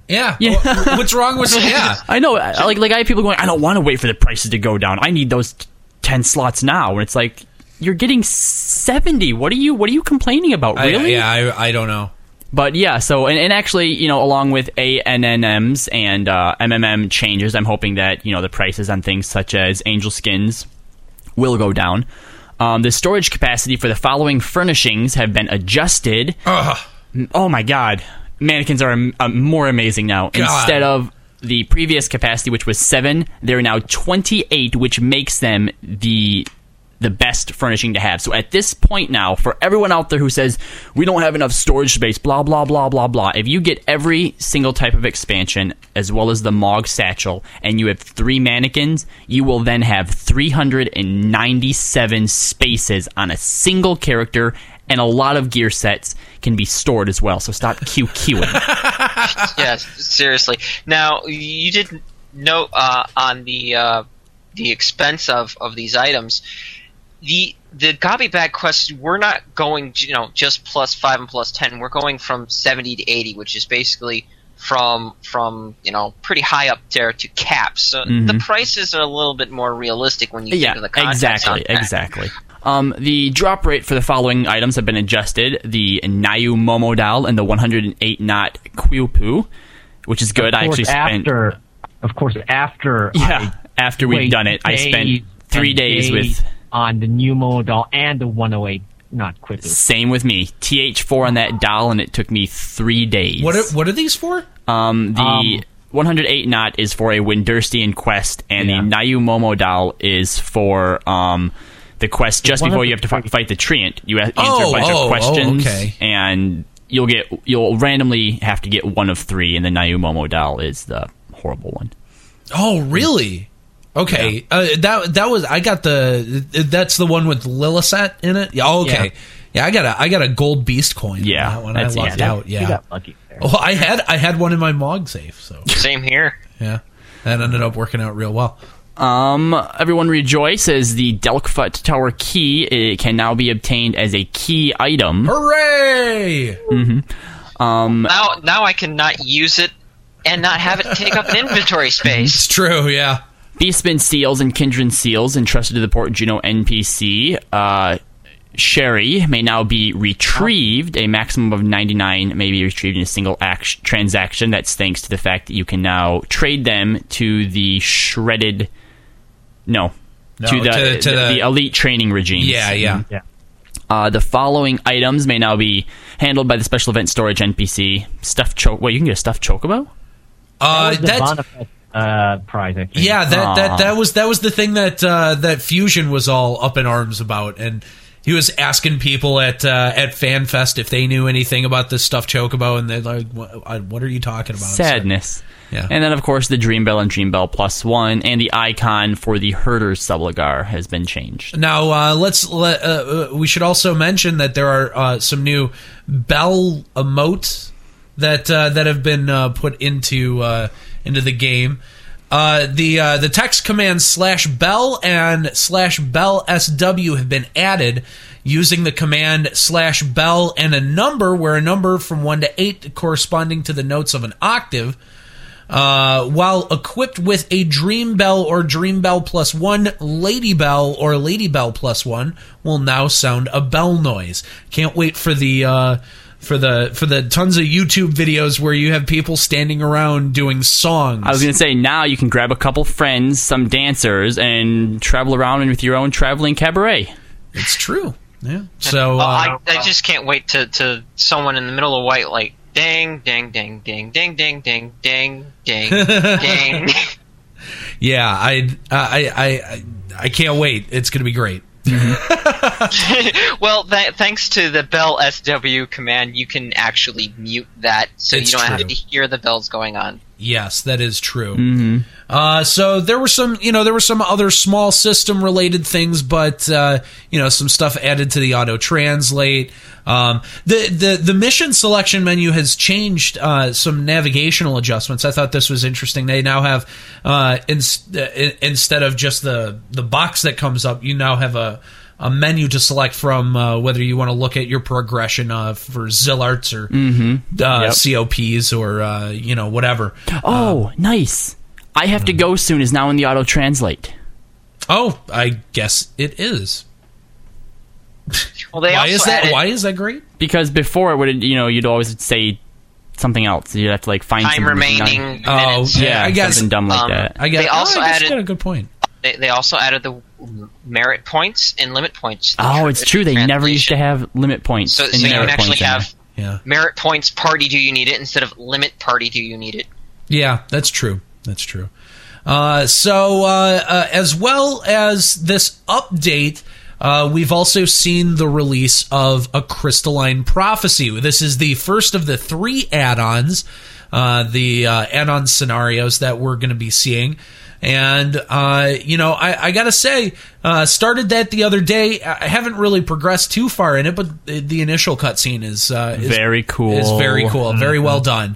Yeah. Yeah. Well, What's wrong with [LAUGHS] yeah? I know, like like I have people going. I don't want to wait for the prices to go down. I need those t- ten slots now. And it's like you're getting seventy. What are you What are you complaining about? I- Really? yeah, I, I don't know. But yeah, so and, and actually, you know, along with ANNMs and uh, MMM changes, I'm hoping that you know the prices on things such as angel skins will go down. Um, the storage capacity for the following furnishings have been adjusted. Ugh. Oh my god, mannequins are um, uh, more amazing now. Instead of the previous capacity, which was seven, they're now 28, which makes them the the best furnishing to have. So at this point now, for everyone out there who says we don't have enough storage space, blah blah blah blah blah, if you get every single type of expansion as well as the Mog satchel, and you have three mannequins, you will then have 397 spaces on a single character. And a lot of gear sets can be stored as well. So stop [LAUGHS] QQing. [LAUGHS] yes, seriously. Now you did note uh, on the uh, the expense of, of these items. The the Gobbiebag quest, we're not going, you know, just plus five and plus ten. We're going from seventy to eighty, which is basically from from you know pretty high up there to caps. So the prices are a little bit more realistic when you yeah, think of the context exactly, exactly. Um, the drop rate for the following items have been adjusted: the Nayu Momo doll and the 108 knot Quipu, which is good. Of I actually spent after, of course, after [LAUGHS] yeah. After we've done it, I spent three and days with. on the new model and the 108 not quickly. Same with me. TH4 on that doll, and it took me three days. What are, what are these for? Um, the Um, 108 knot is for a Windurstian quest, and Yeah. the Nayu Momo doll is for um, the quest just One before you have to the- fi- fight the Treant. You a- answer Oh, a bunch oh, oh, of questions, okay. and you'll get you'll randomly have to get one of three, and the Nayu Momo doll is the horrible one. Oh, really? Okay. Uh, that that was I got the that's the one with Lilisette in it. Yeah. oh, okay. Yeah. I got a I got a gold beast coin. Yeah, that one I that's- lucked yeah, out. You Yeah. got lucky there. Well, I had I had one in my Mog safe, so Same here. yeah, that ended up working out real well. Um, everyone rejoice as the Delkfutt Tower key it can now be obtained as a key item. Hooray! Um. Now now I can not use it and not have it take up an inventory [LAUGHS] space. It's true. Yeah. Beastman seals and Kindred seals entrusted to the Port Jeuno NPC. Uh, Sherry may now be retrieved. A maximum of 99 may be retrieved in a single act- transaction. That's thanks to the fact that you can now trade them to the shredded. No. No, to, the, to- to the, the- the elite training regimes. Yeah. Yeah. Yeah. Uh, the following items may now be handled by the special event storage NPC. Stuffed choke. Wait, you can get a stuffed chocobo? Uh, That that's Bonifest, uh, prize, I think. yeah. That Aw. that that was that was the thing that uh, that Fusion was all up in arms about, and he was asking people at uh, at FanFest if they knew anything about this stuff chocobo, and they're like, "What, what are you talking about?" Sadness. Yeah. And then, of course, the Dream Bell and Dream Bell Plus One, and the icon for the Herder's Subligar has been changed. Now uh, let's let uh, uh, we should also mention that there are uh, some new bell emotes that uh, that have been uh, put into uh, into the game. Uh, the uh, the text commands slash bell and slash bell sw have been added using the command slash bell and a number where a number from one to eight corresponding to the notes of an octave uh, while equipped with a Dream Bell or Dream Bell plus one, Lady Bell or Lady Bell plus one will now sound a bell noise. Can't wait for the uh, for the for the tons of YouTube videos where you have people standing around doing songs. I was going to say, now you can grab a couple friends, some dancers, and travel around with your own traveling cabaret. it's true. Yeah. So Oh, uh, I, I just can't wait to, to someone in the middle of white like ding ding ding ding ding ding ding ding ding [LAUGHS] ding. [LAUGHS] yeah, I I I I I can't wait. It's gonna be great. Mm-hmm. [LAUGHS] well, th- thanks to the bell SW command, you can actually mute that, so It's you don't true. have to hear the bells going on. Yes, that is true. Uh, so there were some, you know, there were some other small system related things, but uh, you know, some stuff added to the auto translate. Um, the the the mission selection menu has changed uh, some navigational adjustments. I thought this was interesting. They now have uh, ins- uh, instead of just the the box that comes up, you now have a a menu to select from, uh, whether you want to look at your progression uh, for Zilarts or uh, Yep. COPs or uh, you know whatever. Oh, nice. I have to go soon is now in the auto translate. Oh, I guess it is. Well, they Why is that? added Why is that great? Because before it would you know you'd always say something else. You'd have to like find time something remaining Oh, minutes. Yeah, I guess something dumb like um, that. I guess They also oh, I added- got a good point. They, they also added the merit points and limit points. Oh, it's true. They never used to have limit points. So, and so you can actually points in there. have Yeah, merit points. Party, do you need it? Instead of limit party, do you need it? yeah, that's true. That's true. Uh, so, uh, uh, as well as this update, uh, we've also seen the release of a Crystalline Prophecy. This is the first of the three add-ons, uh, the uh, add-on scenarios that we're going to be seeing. And uh, you know, I, I gotta say, uh, started that the other day. I haven't really progressed too far in it, but the, the initial cutscene is, uh, is Very cool. Is very cool, very well done.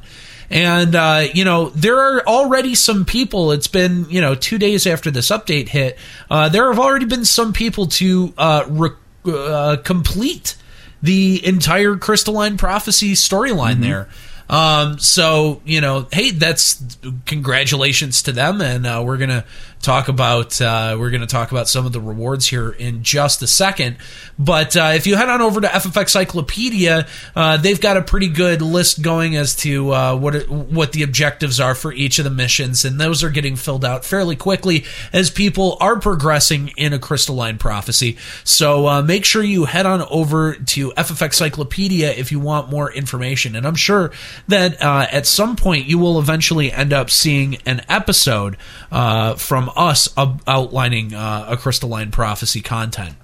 And uh, you know, there are already some people. It's been you know two days after this update hit. Uh, there have already been some people to uh, re- uh, complete the entire Crystalline Prophecy storyline there. Um, so you know, hey, that's congratulations to them, and uh, we're gonna talk about uh, we're gonna talk about some of the rewards here in just a second. But uh, if you head on over to FFXIclopedia, uh, they've got a pretty good list going as to uh, what it, what the objectives are for each of the missions, and those are getting filled out fairly quickly as people are progressing in a crystalline prophecy. So uh, make sure you head on over to FFXIclopedia if you want more information, and I'm sure that uh, at some point you will eventually end up seeing an episode uh, us outlining uh, a crystalline prophecy content.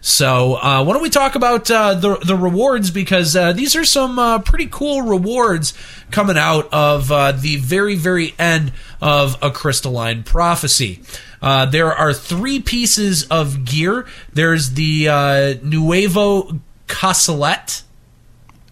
So uh, why don't we talk about uh, the the rewards because uh, these are some uh, pretty cool rewards coming out of the very very end of a crystalline prophecy. There are three pieces of gear. There's the Nuevo Castellet.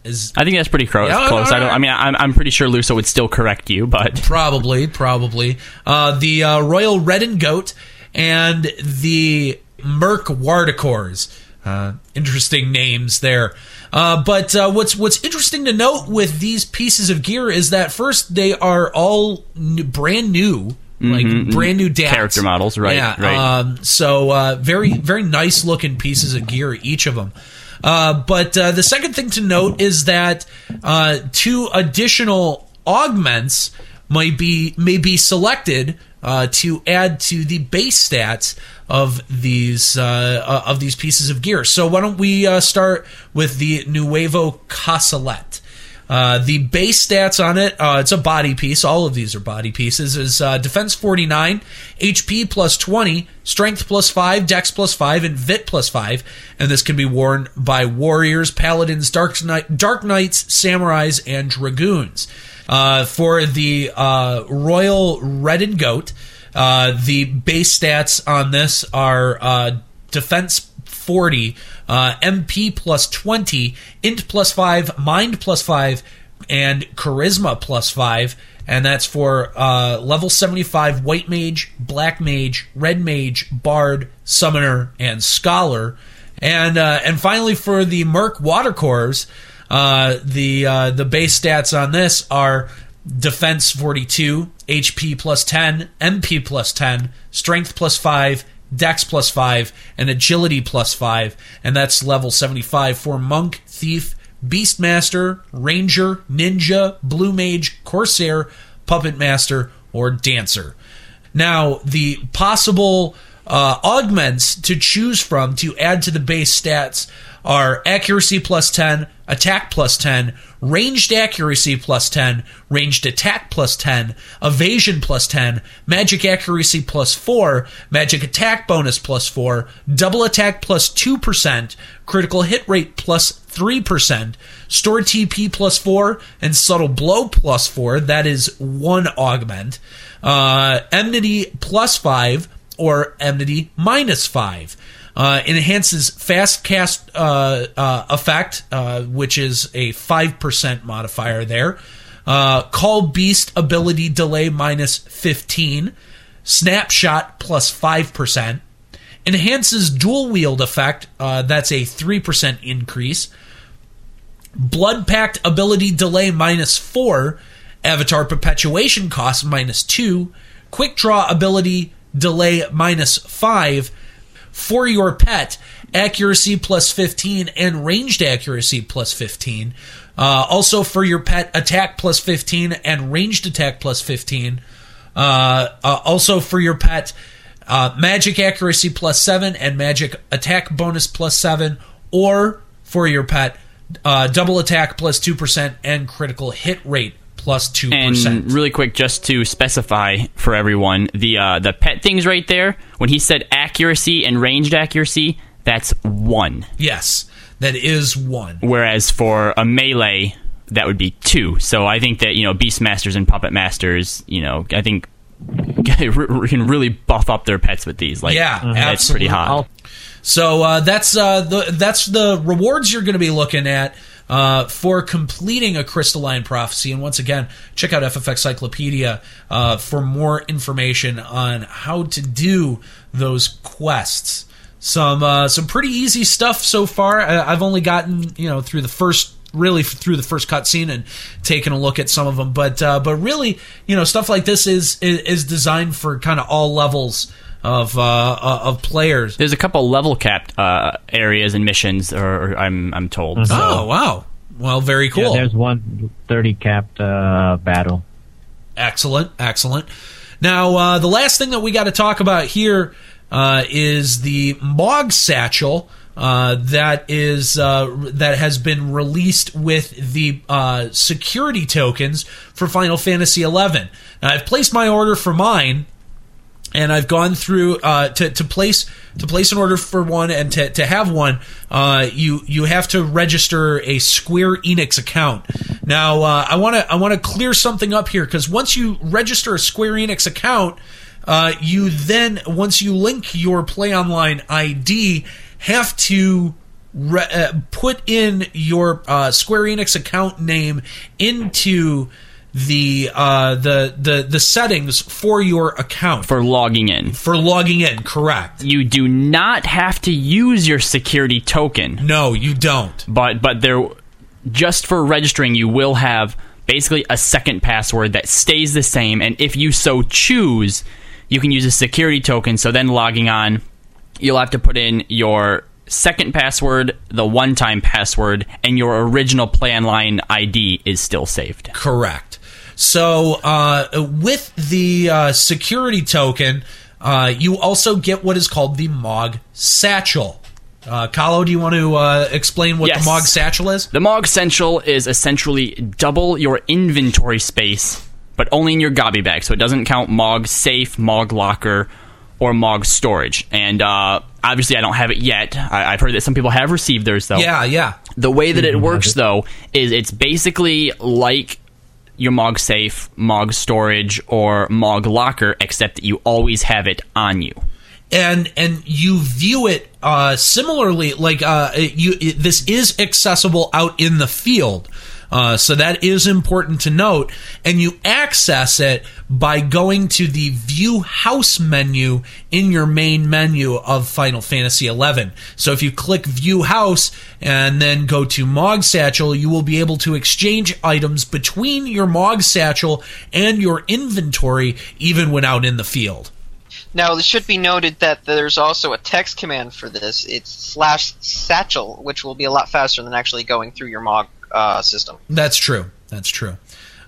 Is I think that's pretty close. Yeah, close. I don't. I mean, I'm, I'm pretty sure Luso would still correct you, but [LAUGHS] Probably, probably. Uh, the uh, Royal Redingote and the Mirke Wardecors. Uh, interesting names there. Uh, but uh, what's what's interesting to note with these pieces of gear is that first they are all brand new, like brand new dats. Mm-hmm. Character models, right, Yeah. right. Um, so uh, very very nice looking pieces of gear, each of them. Uh, but uh, the second thing to note is that uh, two additional augments might be may be selected uh, to add to the base stats of these uh, of these pieces of gear. So why don't we start with the Nuevo Castellet? Uh, the base stats on it, uh, it's a body piece. All of these are body pieces. Is uh, defense 49, HP plus 20, strength plus 5, dex plus 5, and vit plus 5. And this can be worn by warriors, paladins, dark, knight, dark knights, samurais, and dragoons. Uh, for the uh, Royal Redingote, the base stats on this are defense 40, uh, MP plus 20, int plus 5, mind plus 5, and charisma plus 5. And that's for uh, level 75 white mage, black mage, red mage, bard, summoner, and scholar. And uh, and finally for the Mirke Wardecors, uh, the uh, the base stats on this are defense 42, HP plus 10, MP plus 10, strength plus 5, dex plus 5, and agility plus 5. And that's level 75 for monk, thief, beastmaster, ranger, ninja, blue mage, corsair, puppet master, or dancer. Now, the possible uh, augments to choose from to add to the base stats are accuracy plus 10, attack plus 10, ranged accuracy plus 10, ranged attack plus 10, evasion plus 10, magic accuracy plus 4, magic attack bonus plus 4, double attack plus 2%, critical hit rate plus 3%, store TP plus 4, and subtle blow plus 4. That is one augment. Uh, enmity plus 5 or enmity minus 5. Uh, enhances fast cast uh, uh, effect, uh, which is a 5% modifier there. Uh, call beast ability delay minus 15. Snapshot plus 5%. Enhances dual wield effect. Uh, that's a 3% increase. Blood Pact ability delay minus 4. Avatar perpetuation cost minus 2. Quick draw ability delay minus 5. For your pet, accuracy plus 15 and ranged accuracy plus 15. Uh, also for your pet, attack plus 15 and ranged attack plus 15. Uh, uh, also for your pet, uh, magic accuracy plus 7 and magic attack bonus plus 7. Or for your pet, uh, double attack plus 2% and critical hit rate plus 2%. And really quick, just to specify for everyone, the uh, the pet things right there. When he said accuracy and ranged accuracy, that's one. yes, that is one. Whereas for a melee, that would be two. So I think that you know Beastmasters and Puppet Masters, you know, I think [LAUGHS] can really buff up their pets with these. Like, Yeah, that's pretty absolutely. hot. I'll- So uh, that's uh, the that's the rewards you're going to be looking at uh, for completing a crystalline prophecy. And once again, check out FFXIclopedia uh, for more information on how to do those quests. Some uh, some pretty easy stuff so far. I've only gotten you know through the first really through the first cutscene and taken a look at some of them, but uh, but really you know stuff like this is is, is designed for kind of all levels of uh, uh, of players. There's a couple level capped uh, areas and missions, or, or I'm I'm told. So. Oh wow! Well, very Yeah, cool. there's one 30 capped uh, battle. excellent, excellent. Now, uh, the last thing that we got to talk about here uh, is the Mog Satchel. Uh, that is uh, that has been released with the uh, security tokens for Final Fantasy XI. Now, I've placed my order for mine, and I've gone through uh, to to place to place an order for one and to, to have one. Uh, you you have to register a Square Enix account. Now uh, I want to I want to clear something up here because once you register a Square Enix account, uh, you then once you link your Play Online ID have to re- uh, put in your uh, Square Enix account name into the uh, the the the settings for your account For logging in, for logging in. Correct? you do not have to use your security token. No, you don't. but but there just for registering you will have basically a second password that stays the same and if you so choose you can use a security token so then logging on you'll have to put in your second password the one time password and your original play online id is still saved Correct. So uh, with the uh, security token, uh, you also get what is called the Mog Satchel. Uh, Kallo, do you want to uh, explain what Yes. the Mog Satchel is? The Mog Satchel is essentially double your inventory space, but only in your gobbiebag. So it doesn't count Mog Safe, Mog Locker, or Mog Storage. And uh, obviously, I don't have it yet. I- I've heard that some people have received theirs, though. Yeah, yeah. The way that it works, though, is it's basically like your Mog Safe, Mog Storage, or Mog Locker, except that you always have it on you. and and you view it uh, similarly like uh, you it, this is accessible out in the field uh, so that is important to note. And you access it by going to the view house menu in your main menu of final fantasy 11 so if you click view house and then go to mog satchel you will be able to exchange items between your mog satchel and your inventory even when out in the field. Now, it should be noted that there's also a text command for this. It's slash satchel, which will be a lot faster than actually going through your Mog uh, system. That's true. That's true.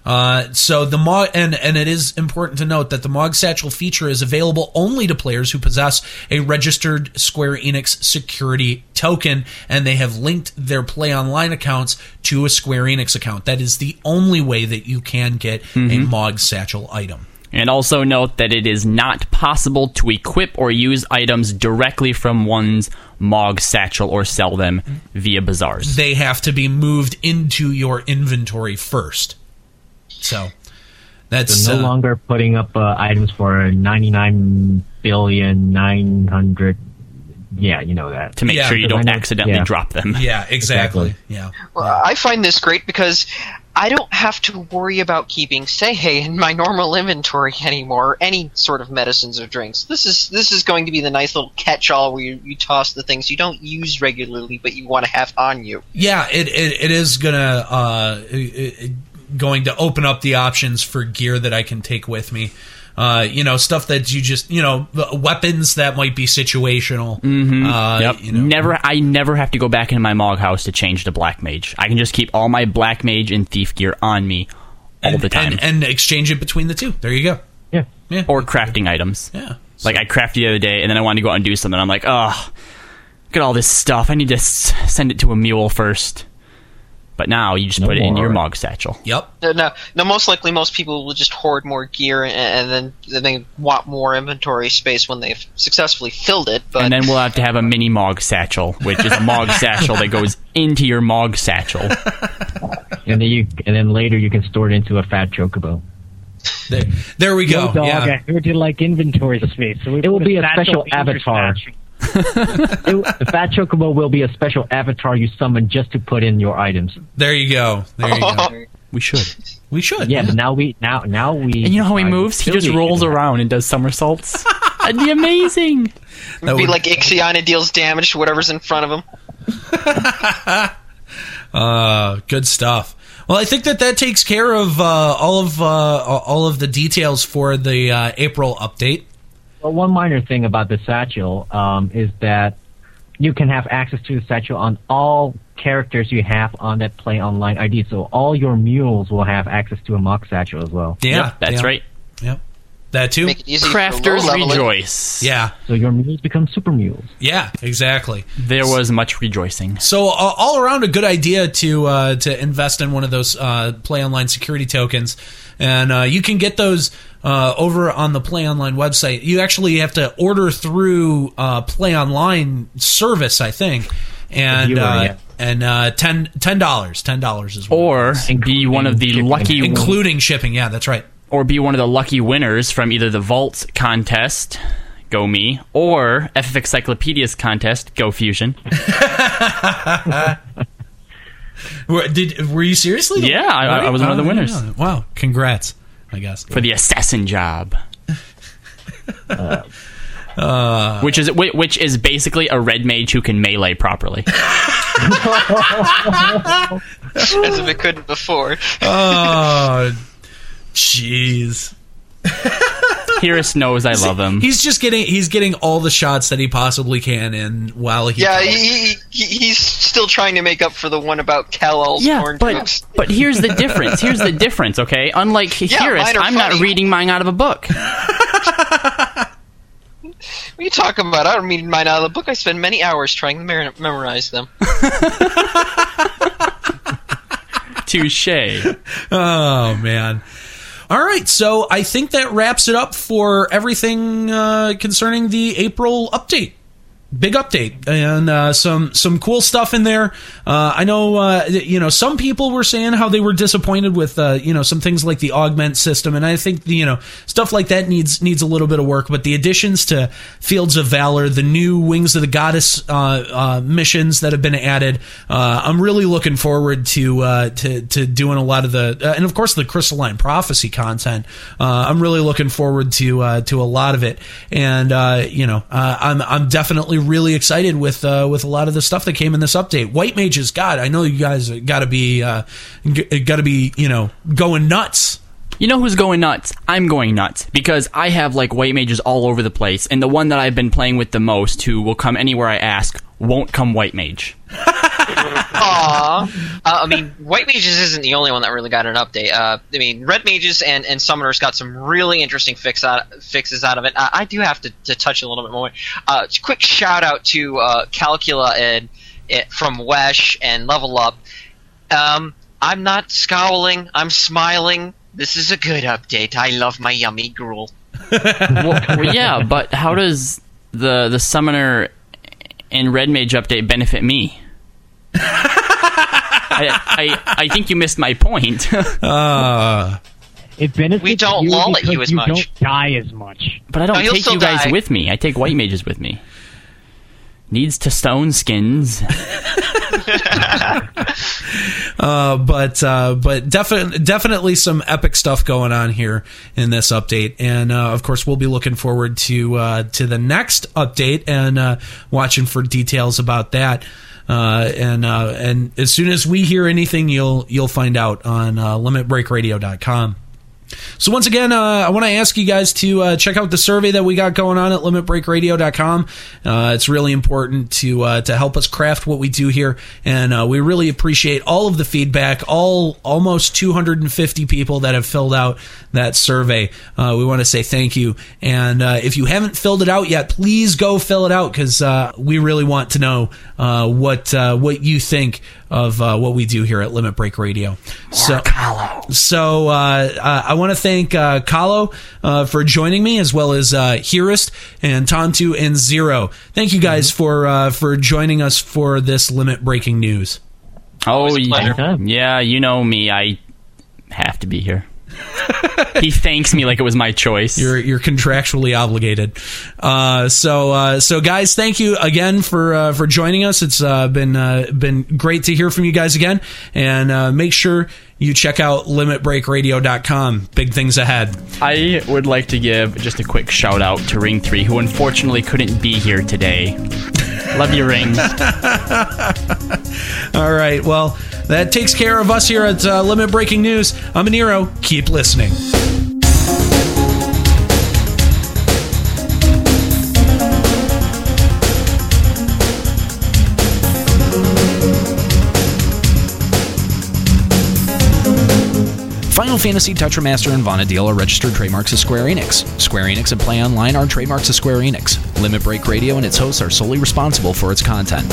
Uh, so the Mog and and it is important to note that the Mog Satchel feature is available only to players who possess a registered Square Enix security token, and they have linked their Play Online accounts to a Square Enix account. That is the only way that you can get a Mog Satchel item. And also note that it is not possible to equip or use items directly from one's Mog satchel or sell them via bazaars. They have to be moved into your inventory first. So that's So no uh, longer putting up uh, items for 99 billion 900 Yeah, you know that. to make Yeah, sure you don't know- accidentally yeah. drop them. Yeah, [LAUGHS] exactly. Exactly. Yeah. Well, I find this great because I don't have to worry about keeping Seihe in my normal inventory anymore, any sort of medicines or drinks. This is this is going to be the nice little catch-all where you, you toss the things you don't use regularly, but you want to have on you. Yeah, it, it, it is gonna uh, it- it- going to open up the options for gear that I can take with me. Uh, you know, stuff that you just you know, weapons that might be situational. Mm-hmm. Uh, Yep. You know, Never. I never have to go back into my Mog house to change to Black Mage. I can just keep all my Black Mage and Thief gear on me all and, the time, and, and exchange it between the two. There you go. Yeah. Yeah. or crafting items. yeah. Like I crafted the other day, and then I wanted to go out and do something. I'm like, oh, look at all this stuff. I need to s- send it to a mule first. But now you just No put it in your Mog satchel. Yep. No, no, most likely most people will just hoard more gear and, and then then they want more inventory space when they've successfully filled it. But And then we'll have to have a mini Mog satchel, which is a Mog [LAUGHS] satchel that goes into your Mog satchel. And then you, and then later you can store it into a fat chocobo. There, there we go. Yo, dog, yeah. I heard you like inventory space. So It will be a special in avatar. satchel. It, the fat chocobo will be a special avatar you summon just to put in your items. There you go. There you go. [LAUGHS] We should. We should. Yeah, but now we now now we. And you know how he moves? He just rolls around and does somersaults. [LAUGHS] That'd be amazing. That it'd be would- like Ixiana deals damage to whatever's in front of him. [LAUGHS] Uh, good stuff. Well, I think that that takes care of uh, all of uh, all of the details for the uh, April update. Well, one minor thing about the satchel um, is that you can have access to the satchel on all characters you have on that Play Online ID. So all your mules will have access to a Mog satchel as well. Yeah, Yep, that's yeah, right. Yep, that too. Make it easy Crafters rejoice. Yeah, So your mules become super mules. yeah, exactly. There was much rejoicing. So uh, all around, a good idea to uh, to invest in one of those uh, Play Online security tokens, and uh, you can get those uh, over on the Play Online website. You actually have to order through uh, Play Online service, I think, and viewer, uh, yeah. and uh, ten ten dollars, ten dollars is what Or is. be one of the shipping. lucky including shipping. Yeah, that's right. or be one of the lucky winners from either the Vault contest, Go Me, or FFXIclopedia's contest, Go Fusion. [LAUGHS] Were, did were you seriously? Yeah, I- I was one of the Oh, winners. Wow, congrats! I guess. for the assassin job. [LAUGHS] Uh, which is which is basically a red mage who can melee properly. [LAUGHS] as if it couldn't before. [LAUGHS] Oh, jeez. Hyrist knows I love him. He's just getting he's getting all the shots that he possibly can in while he Yeah, he, he, he's still trying to make up for the one about Kal-El's Yeah, corn but jokes. but here's the difference. Here's the difference. Okay, unlike Hyrist, mine I'm not reading mine out of a book. [LAUGHS] What are you talking about? I don't read mine out of the book. I spend many hours trying to mer- memorize them. [LAUGHS] Touche. Oh man. All right, so I think that wraps it up for everything uh, concerning the April update. Big update and uh, some some cool stuff in there. Uh, I know uh, you know some people were saying how they were disappointed with uh, you know some things like the augment system, and I think you know stuff like that needs needs a little bit of work. But the additions to Fields of Valor, the new Wings of the Goddess uh, uh, missions that have been added, I'm really looking forward to to to doing a lot of the and of course the Crystalline Prophecy content. I'm really looking forward to to a lot of it, and you know I'm I'm definitely really excited with uh, with a lot of the stuff that came in this update. White Mages, God, I know you guys got to be uh, got to be you know going nuts. You know who's going nuts? I'm going nuts because I have like white mages all over the place, and the one that I've been playing with the most, who will come anywhere I ask, won't come white mage. [LAUGHS] [LAUGHS] Aww. Uh, I mean, White Mages isn't the only one that really got an update. Uh, I mean, Red Mages and, and Summoners got some really interesting fix out, fixes out of it. Uh, I do have to, to touch a little bit more. Uh, quick shout out to uh, Calcula and from Wesh and Level Up. Um, I'm not scowling. I'm smiling. This is a good update. I love my yummy gruel. well, yeah, but how does the the summoner and red mage update benefit me? I, I I think you missed my point. [LAUGHS] Uh, It benefits We don't you loll at you as you much. don't die as much. but I don't No, take you guys die. with me. I take white mages with me. needs to stone skins. [LAUGHS] Uh, but uh, but definitely definitely some epic stuff going on here in this update, and uh, of course we'll be looking forward to uh, to the next update and uh, watching for details about that. Uh, and uh, and as soon as we hear anything, you'll you'll find out on uh, LimitBreakRadio.com. So once again, uh, I want to ask you guys to uh, check out the survey that we got going on at limitbreakradio.com. Uh, it's really important to uh, to help us craft what we do here, and uh, we really appreciate all of the feedback. All almost 250 people that have filled out that survey. Uh, we want to say thank you. And if you haven't filled it out yet, please go fill it out because we really want to know what what you think of uh, what we do here at Limit Break Radio. So, so uh, uh, I want to thank uh, Kallo uh, for joining me, as well as uh, Hyrist and TamTu and Zero. Thank you guys for uh, for joining us for this limit breaking news. Oh, yeah, yeah, you know me. I have to be here. He thanks me like it was my choice. You're you're contractually obligated. Uh, so uh, so guys, thank you again for uh, for joining us. It's uh, been uh, been great to hear from you guys again, and uh, make sure you check out limitbreakradio.com. Big things ahead. I would like to give just a quick shout out to Ring 3, who unfortunately couldn't be here today. Love you, Rings. [LAUGHS] All right, well that takes care of us here at uh, Limit Breaking News. I'm Aniero. Keep listening. Final Fantasy, Tetramaster, and Vana'diel are registered trademarks of Square Enix. Square Enix and PlayOnline are trademarks of Square Enix. Limit Break Radio and its hosts are solely responsible for its content.